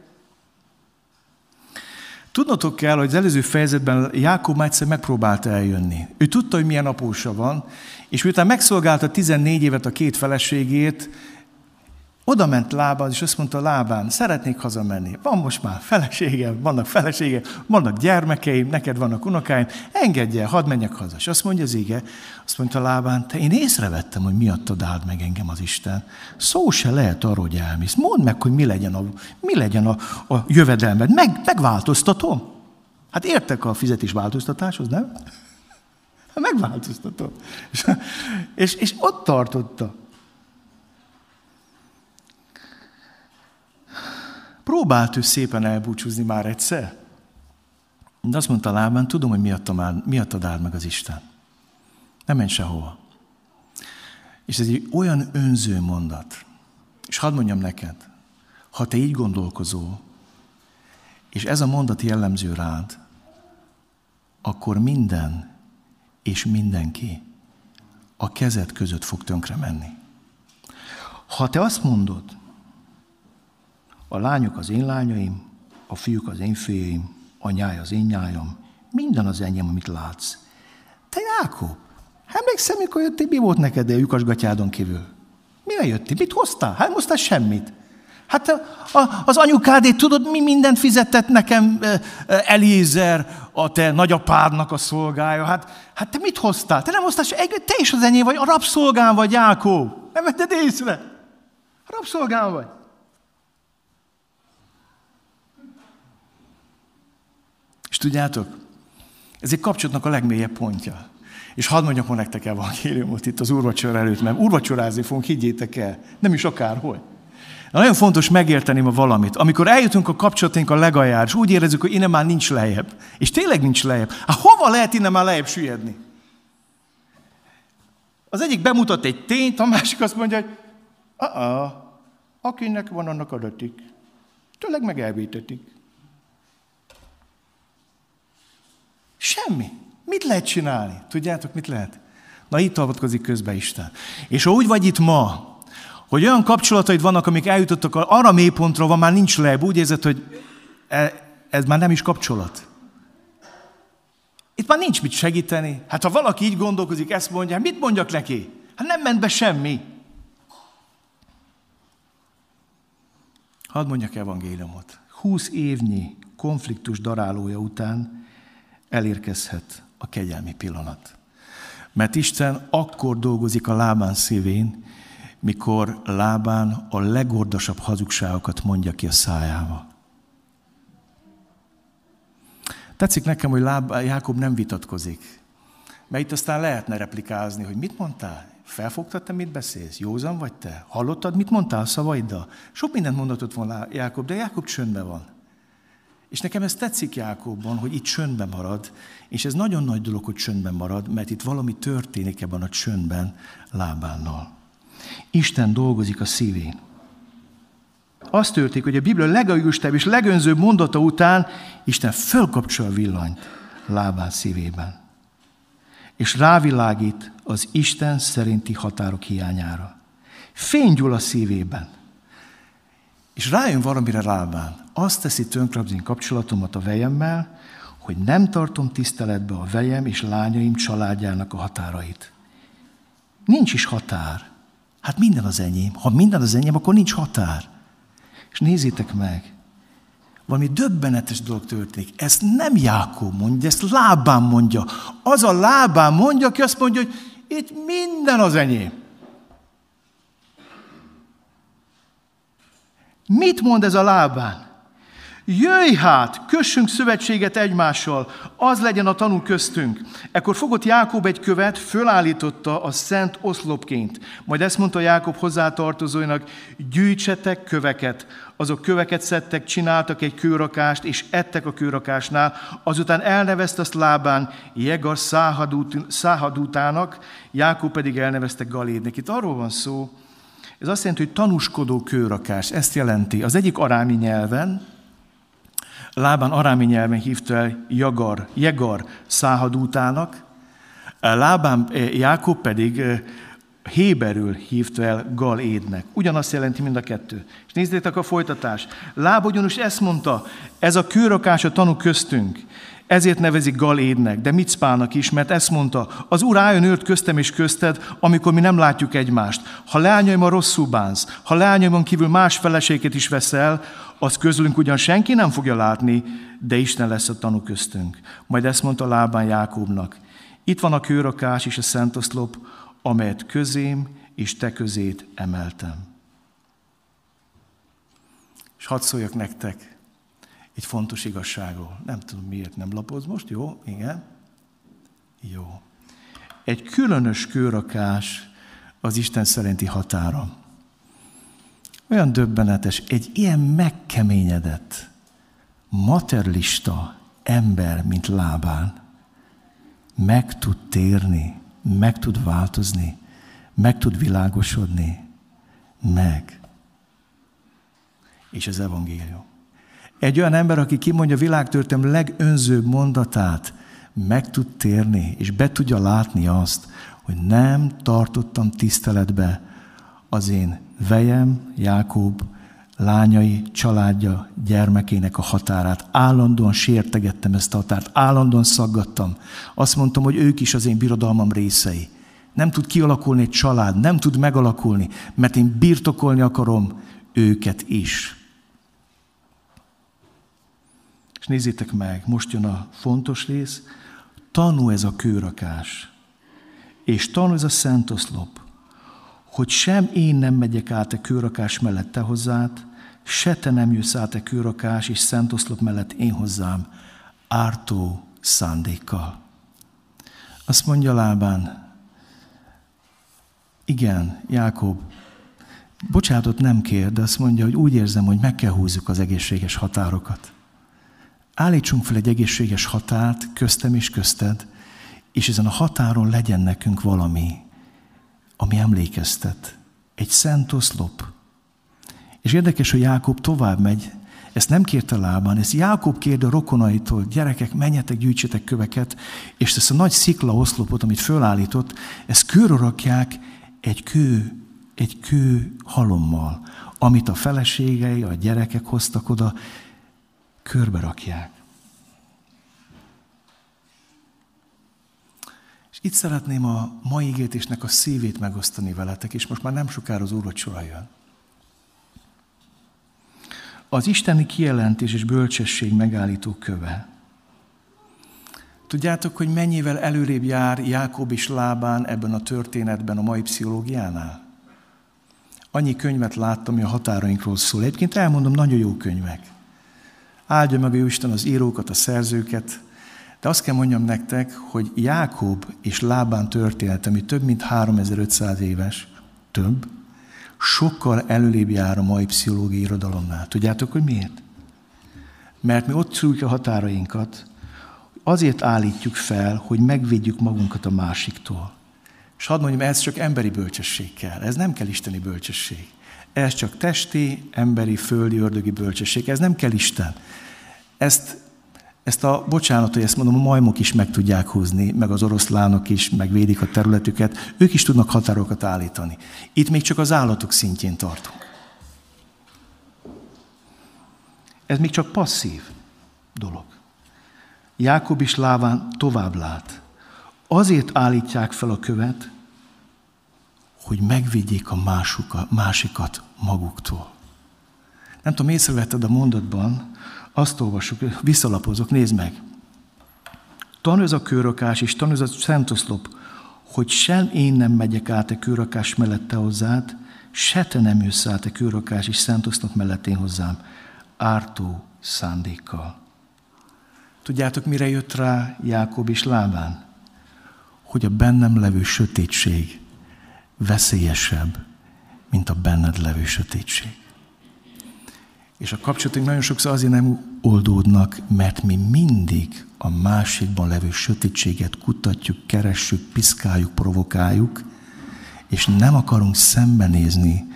Tudnotok kell, hogy az előző fejezetben Jákob már egyszer megpróbálta eljönni. Ő tudta, hogy milyen apósa van, és miután megszolgálta 14 évet a két feleségét, oda ment Lábán, és azt mondta Lábán, szeretnék hazamenni. Van most már feleségem, vannak felesége, vannak gyermekeim, neked vannak unokáim, engedj el, hadd menjek haza. És azt mondja az ége, azt mondta Lábán, te én észrevettem, hogy miattad áld meg engem az Isten. Szó se lehet arról, hogy elmész. Mondd meg, hogy mi legyen a, mi legyen a, a jövedelmed. Meg, megváltoztatom. Hát értek a fizetés változtatáshoz, nem? Megváltoztatom. És, és, és ott tartotta. Próbált ő szépen elbúcsúzni már egyszer. De azt mondta Lában, tudom, hogy miattam áll, miattad áld meg az Isten. Nem menj sehova. És ez egy olyan önző mondat. És hadd mondjam neked, ha te így gondolkozol, és ez a mondat jellemző rád, akkor minden és mindenki a kezed között fog tönkre menni. Ha te azt mondod, a lányok az én lányaim, a fiúk az én fiaim, a nyáj az én nyájam, minden az enyém, amit látsz. Te Jákob, emlékszem, mikor jöttél, mi volt neked a lyukasgatyádon kívül? Mire jöttél? Mit hoztál? Hát hoztál semmit. Hát a, a, az anyukádét tudod, mi mindent fizetett nekem Elízer, a te nagyapádnak a szolgája. Hát, hát te mit hoztál? Te nem hoztál se, te is az enyém vagy, a rabszolgám vagy, Jákó. Nem vetted észre? A rabszolgám vagy. És tudjátok, ez egy kapcsolatnak a legmélyebb pontja. És hadd mondjak ma nektek evangéliumot itt az úrvacsora előtt, mert úrvacsorázni fogunk, higgyétek el, nem is akárhol. De nagyon fontos megérteni ma valamit. Amikor eljutunk a kapcsolatunk a legaljára, és úgy érezzük, hogy innen már nincs lejjebb. És tényleg nincs lejjebb. Hát hova lehet innen már lejjebb süllyedni? Az egyik bemutat egy tényt, a másik azt mondja, hogy a akinek van, annak adatik. Tényleg meg elvétetik. Semmi. Mit lehet csinálni? Tudjátok, mit lehet? Na itt avatkozik közbe Isten. És ha úgy vagy itt ma, hogy olyan kapcsolataid vannak, amik eljutottak arra mélypontra, van már nincs lejjebb, úgy érzed, hogy e, ez már nem is kapcsolat. Itt már nincs mit segíteni. Hát ha valaki így gondolkozik, ezt mondja, mit mondjak neki? Hát nem ment be semmi. Hadd mondjak evangéliumot. Húsz évnyi konfliktus darálója után elérkezhet a kegyelmi pillanat. Mert Isten akkor dolgozik a lábán szívén, mikor Lábán a legordasabb hazugságokat mondja ki a szájába. Tetszik nekem, hogy Láb, Jákob nem vitatkozik. Mert itt aztán lehetne replikázni, hogy mit mondtál? Felfogtad te, mit beszélsz? Józan vagy te? Hallottad, mit mondtál a szavaiddal? Sok mindent mondatott volna Jákob, de Jákob csöndben van. És nekem ez tetszik Jákobban, hogy itt csöndben marad, és ez nagyon nagy dolog, hogy csöndben marad, mert itt valami történik ebben a csöndben Lábánnal. Isten dolgozik a szívén. Az történik, hogy a Biblia legagustább és legönzőbb mondata után Isten fölkapcsol a villanyt lábán szívében. És rávilágít az Isten szerinti határok hiányára. Fénygyúl a szívében. És rájön valamire lábán. Azt teszi tönkre az én kapcsolatomat a vejemmel, hogy nem tartom tiszteletbe a vejem és lányaim családjának a határait. Nincs is határ. Hát minden az enyém. Ha minden az enyém, akkor nincs határ. És nézzétek meg, valami döbbenetes dolog történik. Ezt nem Jákob mondja, ezt lábán mondja. Az a lábán mondja, aki azt mondja, hogy itt minden az enyém. Mit mond ez a lábán? Jöjj hát, kössünk szövetséget egymással, az legyen a tanú köztünk. Ekkor fogott Jákob egy követ, fölállította a szent oszlopként. Majd ezt mondta Jákob hozzátartozóinak, gyűjtsetek köveket. Azok köveket szedtek, csináltak egy kőrakást, és ettek a kőrakásnál. Azután elnevezte azt lábán Jegar száhadútának, Jákob pedig elnevezte Galédnek. Itt arról van szó, ez azt jelenti, hogy tanúskodó kőrakás. Ezt jelenti. Az egyik arámi nyelven, Lában arámi nyelven hívta el Jagar, Jegar száhadútának, Lábán eh, Jákob pedig eh, Héberül hívta el Galédnek. Ugyanazt jelenti mind a kettő. És nézzétek a folytatás. Láb ugyanis ezt mondta, ez a kőrakás a tanú köztünk. Ezért nevezik Galédnek, de Micpának is, mert ezt mondta, az Úr álljon őrt köztem és közted, amikor mi nem látjuk egymást. Ha a rosszul bánsz, ha leányaimon kívül más feleséget is veszel, az közülünk ugyan senki nem fogja látni, de Isten lesz a tanú köztünk. Majd ezt mondta Lábán Jákobnak. Itt van a kőrakás és a szentoszlop, amelyet közém és te közét emeltem. És hadd szóljak nektek egy fontos igazságról. Nem tudom, miért nem lapoz most, jó? Igen? Jó. Egy különös kőrakás az Isten szerinti határa. Olyan döbbenetes, egy ilyen megkeményedett, materialista ember, mint Lábán, meg tud térni, meg tud változni, meg tud világosodni, meg. És az evangélium. Egy olyan ember, aki kimondja a világtörtem legönzőbb mondatát, meg tud térni, és be tudja látni azt, hogy nem tartottam tiszteletbe az én vejem, Jákob, lányai, családja, gyermekének a határát. Állandóan sértegettem ezt a határt, állandóan szaggattam. Azt mondtam, hogy ők is az én birodalmam részei. Nem tud kialakulni egy család, nem tud megalakulni, mert én birtokolni akarom őket is. És nézzétek meg, most jön a fontos rész, tanú ez a kőrakás, és tanú ez a szentoszlop hogy sem én nem megyek át a kőrakás mellett te hozzád, se te nem jössz át a kőrakás és szent oszlop mellett én hozzám, ártó szándékkal. Azt mondja Lábán, igen, Jákob, bocsánatot nem kér, de azt mondja, hogy úgy érzem, hogy meg kell húzzuk az egészséges határokat. Állítsunk fel egy egészséges határt köztem és közted, és ezen a határon legyen nekünk valami, ami emlékeztet. Egy szent oszlop. És érdekes, hogy Jákob tovább megy, ezt nem kérte lábán, ezt Jákob kérde a rokonaitól, gyerekek, menjetek, gyűjtsetek köveket, és ezt a nagy szikla oszlopot, amit fölállított, ezt körül rakják egy kő, egy kő halommal, amit a feleségei, a gyerekek hoztak oda, körbe rakják. Itt szeretném a mai ígétésnek a szívét megosztani veletek, és most már nem sokára az úrvacsora jön. Az isteni kijelentés és bölcsesség megállító köve. Tudjátok, hogy mennyivel előrébb jár Jákob és Lábán ebben a történetben a mai pszichológiánál? Annyi könyvet láttam, ami a határainkról szól. Egyébként elmondom, nagyon jó könyvek. Áldja meg a Isten az írókat, a szerzőket, de azt kell mondjam nektek, hogy Jákob és Lábán történet, ami több mint 3500 éves, több, sokkal előrébb jár a mai pszichológiai irodalomnál. Tudjátok, hogy miért? Mert mi ott szújjuk a határainkat, azért állítjuk fel, hogy megvédjük magunkat a másiktól. És hadd mondjam, ez csak emberi bölcsesség kell. Ez nem kell isteni bölcsesség. Ez csak testi, emberi, földi, ördögi bölcsesség. Ez nem kell Isten. Ezt, ezt a, bocsánat, hogy ezt mondom, a majmok is meg tudják húzni, meg az oroszlánok is, meg védik a területüket. Ők is tudnak határokat állítani. Itt még csak az állatok szintjén tartunk. Ez még csak passzív dolog. Jákob is Láván tovább lát. Azért állítják fel a követ, hogy megvédjék a másukat, másikat maguktól. Nem tudom, észrevetted a mondatban, azt olvasok, visszalapozok, nézd meg. Tanúz a kőrakás, és tanúz a szentoszlop, hogy sem én nem megyek át a kőrakás mellette hozzád, se te nem jössz át a kőrakás és szentoszlop mellettén hozzám, ártó szándékkal. Tudjátok, mire jött rá Jákob és Lábán? Hogy a bennem levő sötétség veszélyesebb, mint a benned levő sötétség. És a kapcsolatunk nagyon sokszor azért nem oldódnak, mert mi mindig a másikban levő sötétséget kutatjuk, keressük, piszkáljuk, provokáljuk, és nem akarunk szembenézni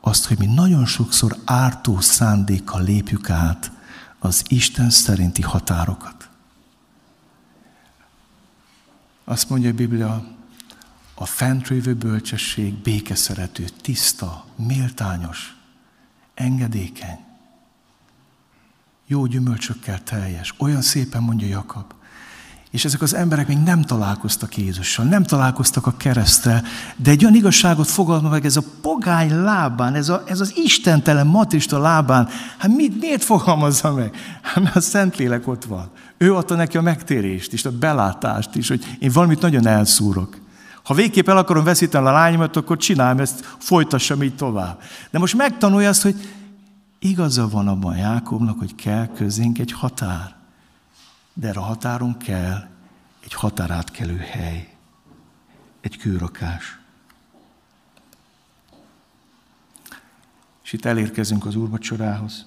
azt, hogy mi nagyon sokszor ártó szándékkal lépjük át az Isten szerinti határokat. Azt mondja a Biblia, a fentrévő bölcsesség békeszerető, tiszta, méltányos, engedékeny, jó gyümölcsökkel teljes. Olyan szépen mondja Jakab. És ezek az emberek még nem találkoztak Jézussal, nem találkoztak a keresztel, de egy olyan igazságot fogalma meg ez a pogány lábán, ez, a, ez az istentelen matrista lábán. Hát mit, miért fogalmazza meg? Hát mert a Szentlélek ott van. Ő adta neki a megtérést is, a belátást is, hogy én valamit nagyon elszúrok. Ha végképp el akarom veszíteni a lányomat, akkor csináljam ezt, folytassam így tovább. De most megtanulja azt, hogy igaza van abban Jákobnak, hogy kell közénk egy határ. De erre a határon kell egy határátkelő hely, egy kőrakás. És itt elérkezünk az úrvacsorához.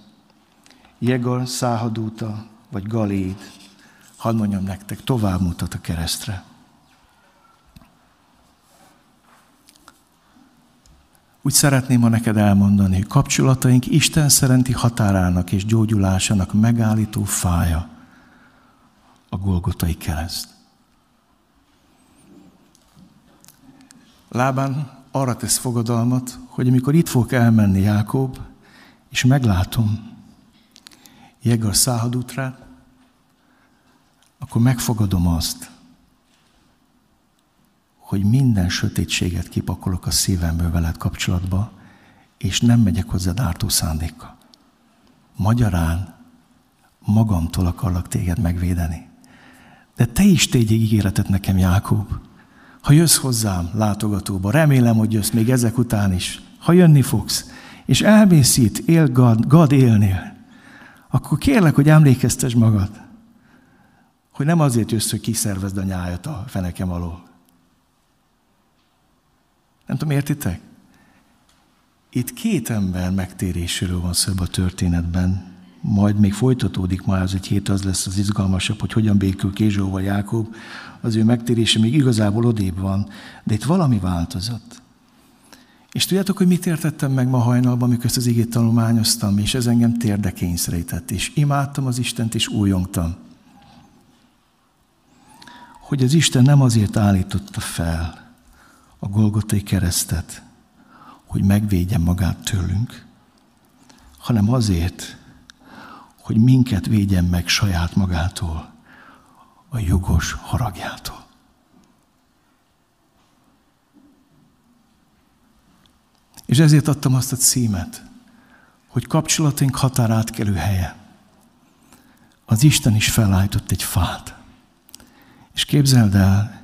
Jegal, Száhadúta, vagy Galéd, hadd mondjam nektek, tovább mutat a keresztre. Úgy szeretném ma neked elmondani, hogy kapcsolataink Isten szerinti határának és gyógyulásának megállító fája a Golgotai kereszt. Lábán arra tesz fogadalmat, hogy amikor itt fogok elmenni Jákob, és meglátom Jegar száhadútrát, akkor megfogadom azt, hogy minden sötétséget kipakolok a szívemből veled kapcsolatba, és nem megyek hozzád ártó szándékkal. Magyarán magamtól akarlak téged megvédeni. De te is tégy ígéretet nekem, Jákob. Ha jössz hozzám látogatóba, remélem, hogy jössz még ezek után is, ha jönni fogsz, és elmész itt, él Gad, Gad élnél, akkor kérlek, hogy emlékeztes magad, hogy nem azért jössz, hogy kiszervezd a nyájat a fenekem alól, nem tudom, értitek? Itt két ember megtéréséről van szó a történetben. Majd még folytatódik ma ez egy hét, az lesz az izgalmasabb, hogy hogyan békül Kézsóval Jákob. Az ő megtérése még igazából odébb van, de itt valami változott. És tudjátok, hogy mit értettem meg ma hajnalban, amikor ezt az igét tanulmányoztam, és ez engem térdre kényszerített, és imádtam az Istent, és újongtam. Hogy az Isten nem azért állította fel, a Golgotai keresztet, hogy megvédje magát tőlünk, hanem azért, hogy minket védjen meg saját magától, a jogos haragjától. És ezért adtam azt a címet, hogy kapcsolatunk határátkelő helye. Az Isten is felállított egy fát. És képzeld el,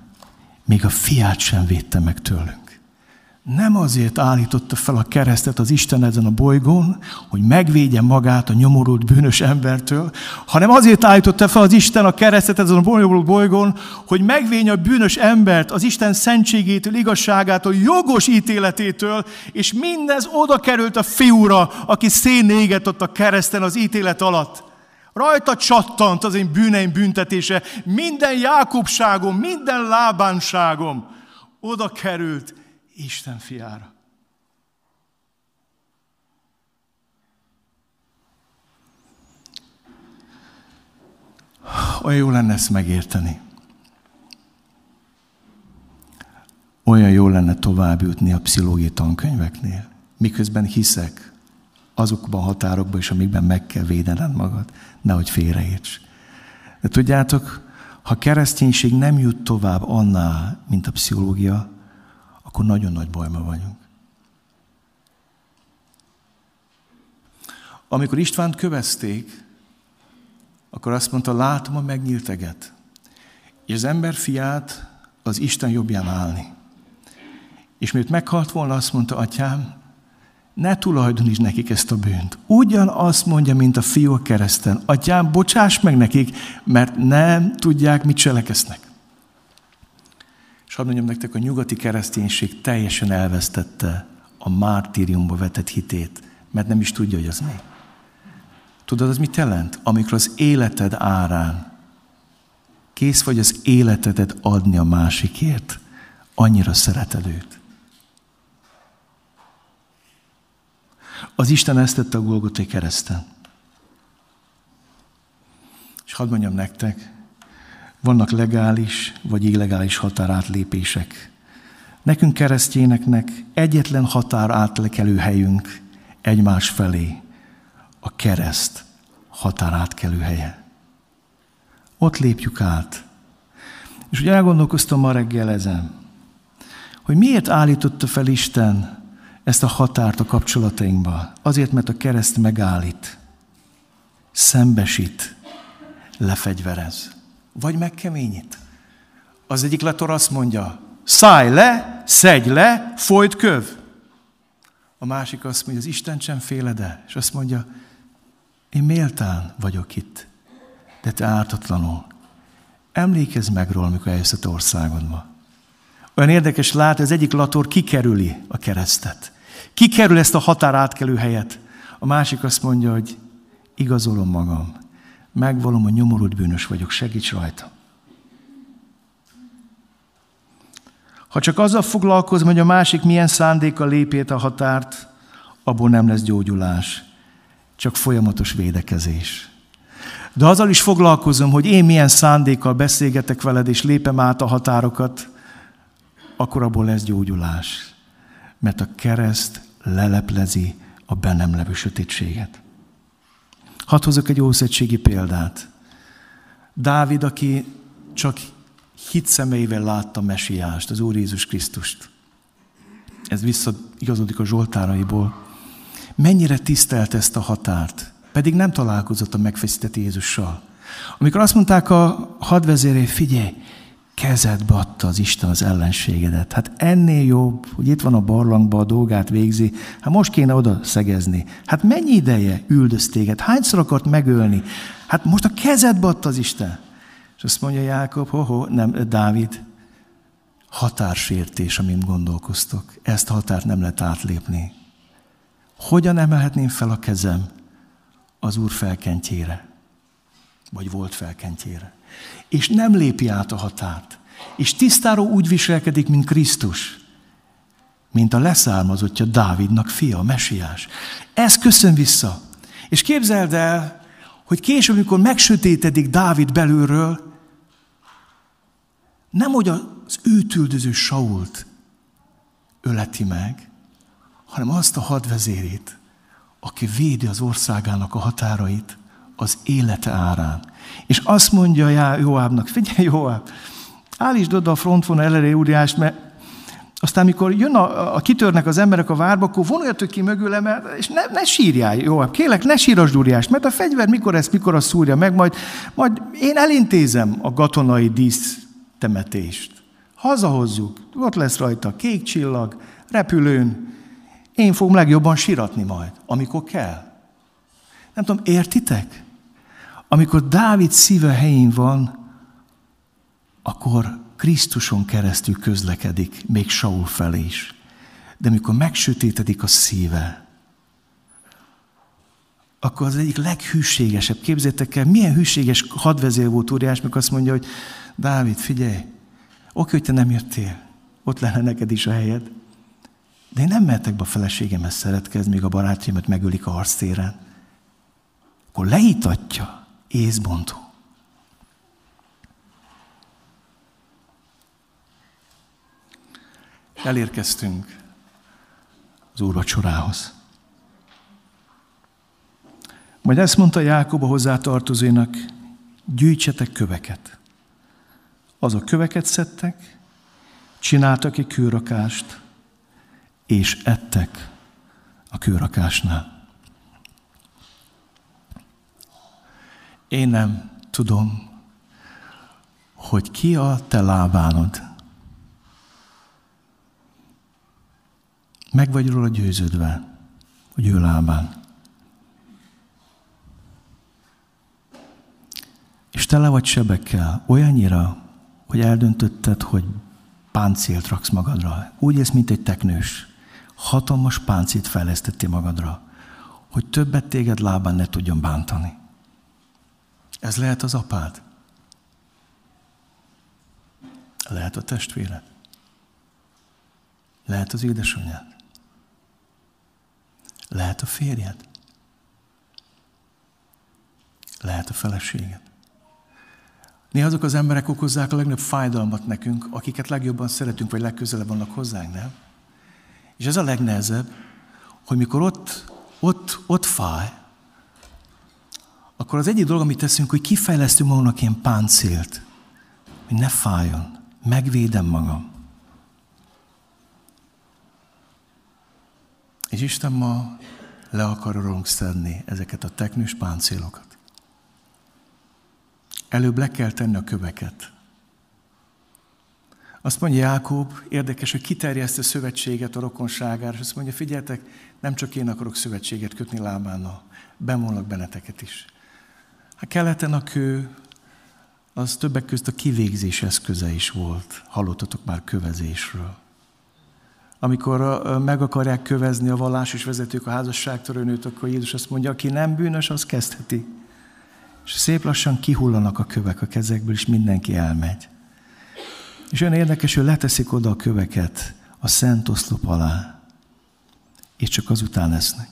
még a fiát sem védte meg tőlünk. Nem azért állította fel a keresztet az Isten ezen a bolygón, hogy megvédje magát a nyomorult bűnös embertől, hanem azért állította fel az Isten a keresztet ezen a bolygón, hogy megvédje a bűnös embert az Isten szentségétől, igazságától, jogos ítéletétől, és mindez oda került a fiúra, aki szénégett ott a kereszten az ítélet alatt. Rajta csattant az én bűneim büntetése, minden Jákobságom, minden lábánságom oda került Isten fiára. Olyan jó lenne ezt megérteni. Olyan jó lenne tovább jutni a pszichológiai tankönyveknél, miközben hiszek azokban a határokban is, amikben meg kell védened magad, nehogy félreérts. De tudjátok, ha kereszténység nem jut tovább annál, mint a pszichológia, akkor nagyon nagy bajma vagyunk. Amikor Istvánt kövezték, akkor azt mondta, látom a megnyílteget, és az ember fiát az Isten jobbján állni. És miért meghalt volna, azt mondta, atyám, ne tulajdonítsd nekik ezt a bűnt. Ugyan azt mondja, mint a fiú a kereszten. Atyám, bocsáss meg nekik, mert nem tudják, mit cselekesznek. És hadd mondjam nektek, a nyugati kereszténység teljesen elvesztette a mártíriumba vetett hitét, mert nem is tudja, hogy az mi. Tudod, az mit jelent? Amikor az életed árán kész vagy az életedet adni a másikért, annyira szereted őt. Az Isten ezt tette a Golgotai kereszten. És hadd mondjam nektek, vannak legális vagy illegális határátlépések. Nekünk keresztjéneknek egyetlen határ átlekelő helyünk egymás felé, a kereszt határátkelő helye. Ott lépjük át. És ugye elgondolkoztam ma reggel ezen, hogy miért állította fel Isten ezt a határt a kapcsolatainkba. Azért, mert a kereszt megállít, szembesít, lefegyverez, vagy megkeményít. Az egyik letor azt mondja, szállj le, szedj le, folyt köv. A másik azt mondja, az Isten sem féled -e? És azt mondja, én méltán vagyok itt, de te ártatlanul. Emlékezz meg róla, amikor eljössz a te országodba. Olyan érdekes lát, az egyik lator kikerüli a keresztet. Kikerül ezt a határ átkelő helyet. A másik azt mondja, hogy igazolom magam. Megvalom, hogy nyomorult bűnös vagyok, segíts rajta. Ha csak azzal foglalkozom, hogy a másik milyen szándéka lépét a határt, abból nem lesz gyógyulás, csak folyamatos védekezés. De azzal is foglalkozom, hogy én milyen szándékkal beszélgetek veled, és lépem át a határokat, akkor abból lesz gyógyulás. Mert a kereszt leleplezi a bennem levő sötétséget. Hadd hozok egy ószegységi példát. Dávid, aki csak hit szemeivel látta Mesiást, az Úr Jézus Krisztust. Ez visszaigazodik a Zsoltáraiból. Mennyire tisztelt ezt a határt, pedig nem találkozott a megfeszített Jézussal. Amikor azt mondták a hadvezéré, figyelj, kezedbe adta az Isten az ellenségedet. Hát ennél jobb, hogy itt van a barlangba, a dolgát végzi, hát most kéne oda szegezni. Hát mennyi ideje üldöz téged? Hányszor akart megölni? Hát most a kezedbe adta az Isten. És azt mondja Jákob, hoho, nem, Dávid, határsértés, amin gondolkoztok. Ezt a határt nem lehet átlépni. Hogyan emelhetném fel a kezem az Úr felkentjére? Vagy volt felkentjére? És nem lépi át a határt. És tisztáról úgy viselkedik, mint Krisztus, mint a leszármazottja Dávidnak fia, a mesiás. Ez köszön vissza. És képzeld el, hogy később, amikor megsötétedik Dávid belülről, nem hogy az őt Sault öleti meg, hanem azt a hadvezérét, aki védi az országának a határait az élete árán. És azt mondja Joábnak, figyelj Joáb, állítsd oda a frontvonal elere úriást, mert aztán, mikor jön a, a, kitörnek az emberek a várba, akkor vonuljatok ki mögüle, mert, és ne, ne sírjál, Joáb, kélek, ne sírasd úriást, mert a fegyver mikor ezt, mikor azt szúrja meg, majd, majd én elintézem a gatonai dísztemetést. Hazahozzuk, ott lesz rajta kék csillag, repülőn, én fogom legjobban síratni majd, amikor kell. Nem tudom, értitek? Amikor Dávid szíve helyén van, akkor Krisztuson keresztül közlekedik, még Saul felé is. De amikor megsötétedik a szíve, akkor az egyik leghűségesebb. Képzétek el, milyen hűséges hadvezér volt óriás, mikor azt mondja, hogy Dávid, figyelj, oké, hogy te nem jöttél. ott lenne neked is a helyed. De én nem mehetek be a feleségemhez szeretkezni, míg a barátjaimat megölik a harctéren. Akkor leítatja, észbontó. Elérkeztünk az úrvacsorához. Majd ezt mondta Jákob a hozzátartozóinak, gyűjtsetek köveket. Azok köveket szedtek, csináltak egy kőrakást, és ettek a kőrakásnál. Én nem tudom, hogy ki a te lábánod. Meg vagy róla győződve, hogy ő lábán. És tele vagy sebekkel, olyannyira, hogy eldöntötted, hogy páncélt raksz magadra. Úgy ez, mint egy teknős. Hatalmas páncét fejlesztettél magadra, hogy többet téged lábán ne tudjon bántani. Ez lehet az apád. Lehet a testvéred. Lehet az édesanyád. Lehet a férjed. Lehet a feleséged. Néha azok az emberek okozzák a legnagyobb fájdalmat nekünk, akiket legjobban szeretünk, vagy legközelebb vannak hozzánk, nem? És ez a legnehezebb, hogy mikor ott, ott, ott fáj, akkor az egyik dolog, amit teszünk, hogy kifejlesztünk magunknak ilyen páncélt, hogy ne fájjon, megvédem magam. És Isten ma le akar rólunk szedni ezeket a teknős páncélokat. Előbb le kell tenni a köveket. Azt mondja Jákob, érdekes, hogy kiterjeszt a szövetséget a rokonságára, és azt mondja, figyeltek, nem csak én akarok szövetséget kötni lábánnal, bemondlak benneteket is. Hát keleten a kő, az többek között a kivégzés eszköze is volt. Hallottatok már kövezésről. Amikor meg akarják kövezni a vallásos vezetők a házasságtörőnőt, akkor Jézus azt mondja, aki nem bűnös, az kezdheti. És szép lassan kihullanak a kövek a kezekből, és mindenki elmegy. És olyan érdekes, hogy leteszik oda a köveket a szent oszlop alá, és csak azután esznek.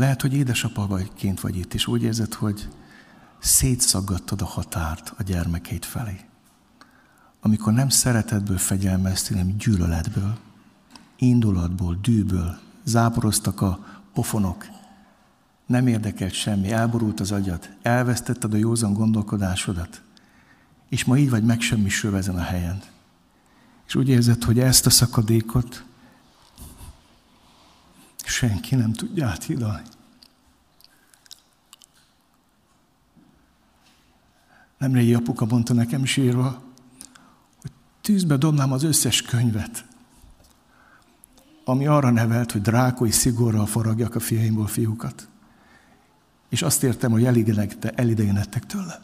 Lehet, hogy édesapa vagyként vagy itt, és úgy érzed, hogy szétszaggattad a határt a gyermekeid felé. Amikor nem szeretetből fegyelmeztél, hanem gyűlöletből indulatból, dűből záporoztak a pofonok. Nem érdekelt semmi, elborult az agyad, elvesztetted a józan gondolkodásodat, és ma így vagy megsemmisülve ezen a helyen. És úgy érzed, hogy ezt a szakadékot senki nem tudja áthidalni. Nemrégi apuka mondta nekem sírva, hogy tűzbe dobnám az összes könyvet, ami arra nevelt, hogy drákoi szigorral faragjak a fiaimból fiúkat. És azt értem, hogy elidegenedtek tőle.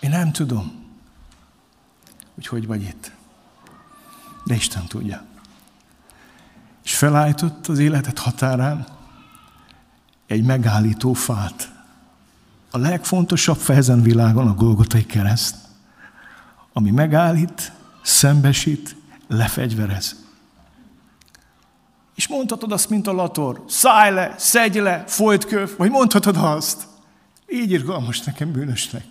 Én nem tudom, hogy hogy vagy itt. De Isten tudja. És felállított az életet határán egy megállító fát a legfontosabb fejezen világon a Golgotai kereszt, ami megállít, szembesít, lefegyverez. És mondhatod azt, mint a lator, szállj le, szedj le, folyt köv, vagy mondhatod azt, így irgalmas nekem bűnösnek.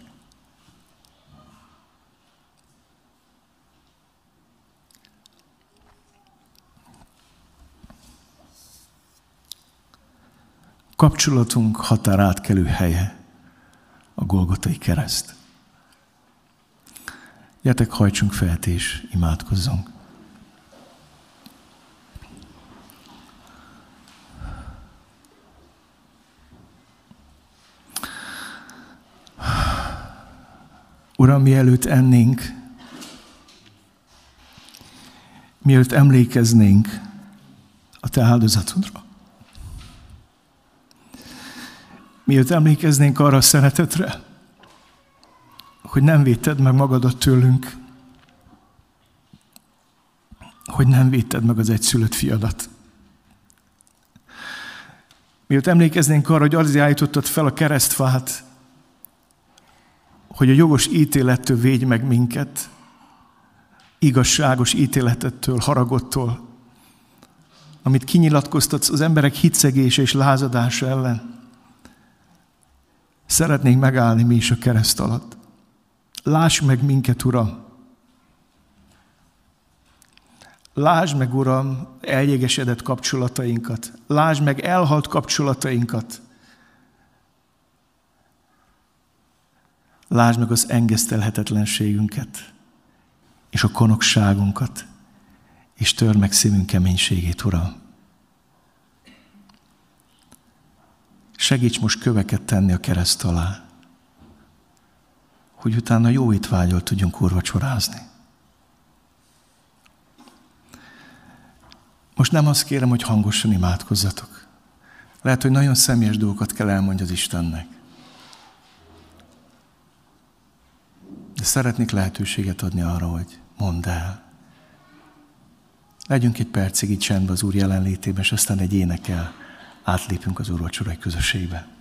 Kapcsolatunk határátkelő helye a Golgotai kereszt. Gyertek, hajtsunk fel és imádkozzunk. Uram, mielőtt ennénk, mielőtt emlékeznénk a Te áldozatodra, Miért emlékeznénk arra a szeretetre, hogy nem védted meg magadat tőlünk, hogy nem védted meg az egyszülött fiadat. Miért emlékeznénk arra, hogy azért állítottad fel a keresztfát, hogy a jogos ítélettől védj meg minket, igazságos ítéletettől, haragottól, amit kinyilatkoztatsz az emberek hitszegése és lázadása ellen. Szeretnénk megállni mi is a kereszt alatt. Láss meg minket, Uram! Lásd meg, Uram, eljégesedett kapcsolatainkat. Lásd meg elhalt kapcsolatainkat. Lásd meg az engesztelhetetlenségünket és a konokságunkat, és tör meg szívünk keménységét, Uram. Segíts most köveket tenni a kereszt alá, hogy utána jó étvágyal tudjunk úrvacsorázni. Most nem azt kérem, hogy hangosan imádkozzatok. Lehet, hogy nagyon személyes dolgokat kell elmondja az Istennek. De szeretnék lehetőséget adni arra, hogy mondd el. Legyünk egy percig itt csendben az Úr jelenlétében, és aztán egy énekel átlépünk az Úr vacsorai közösségbe.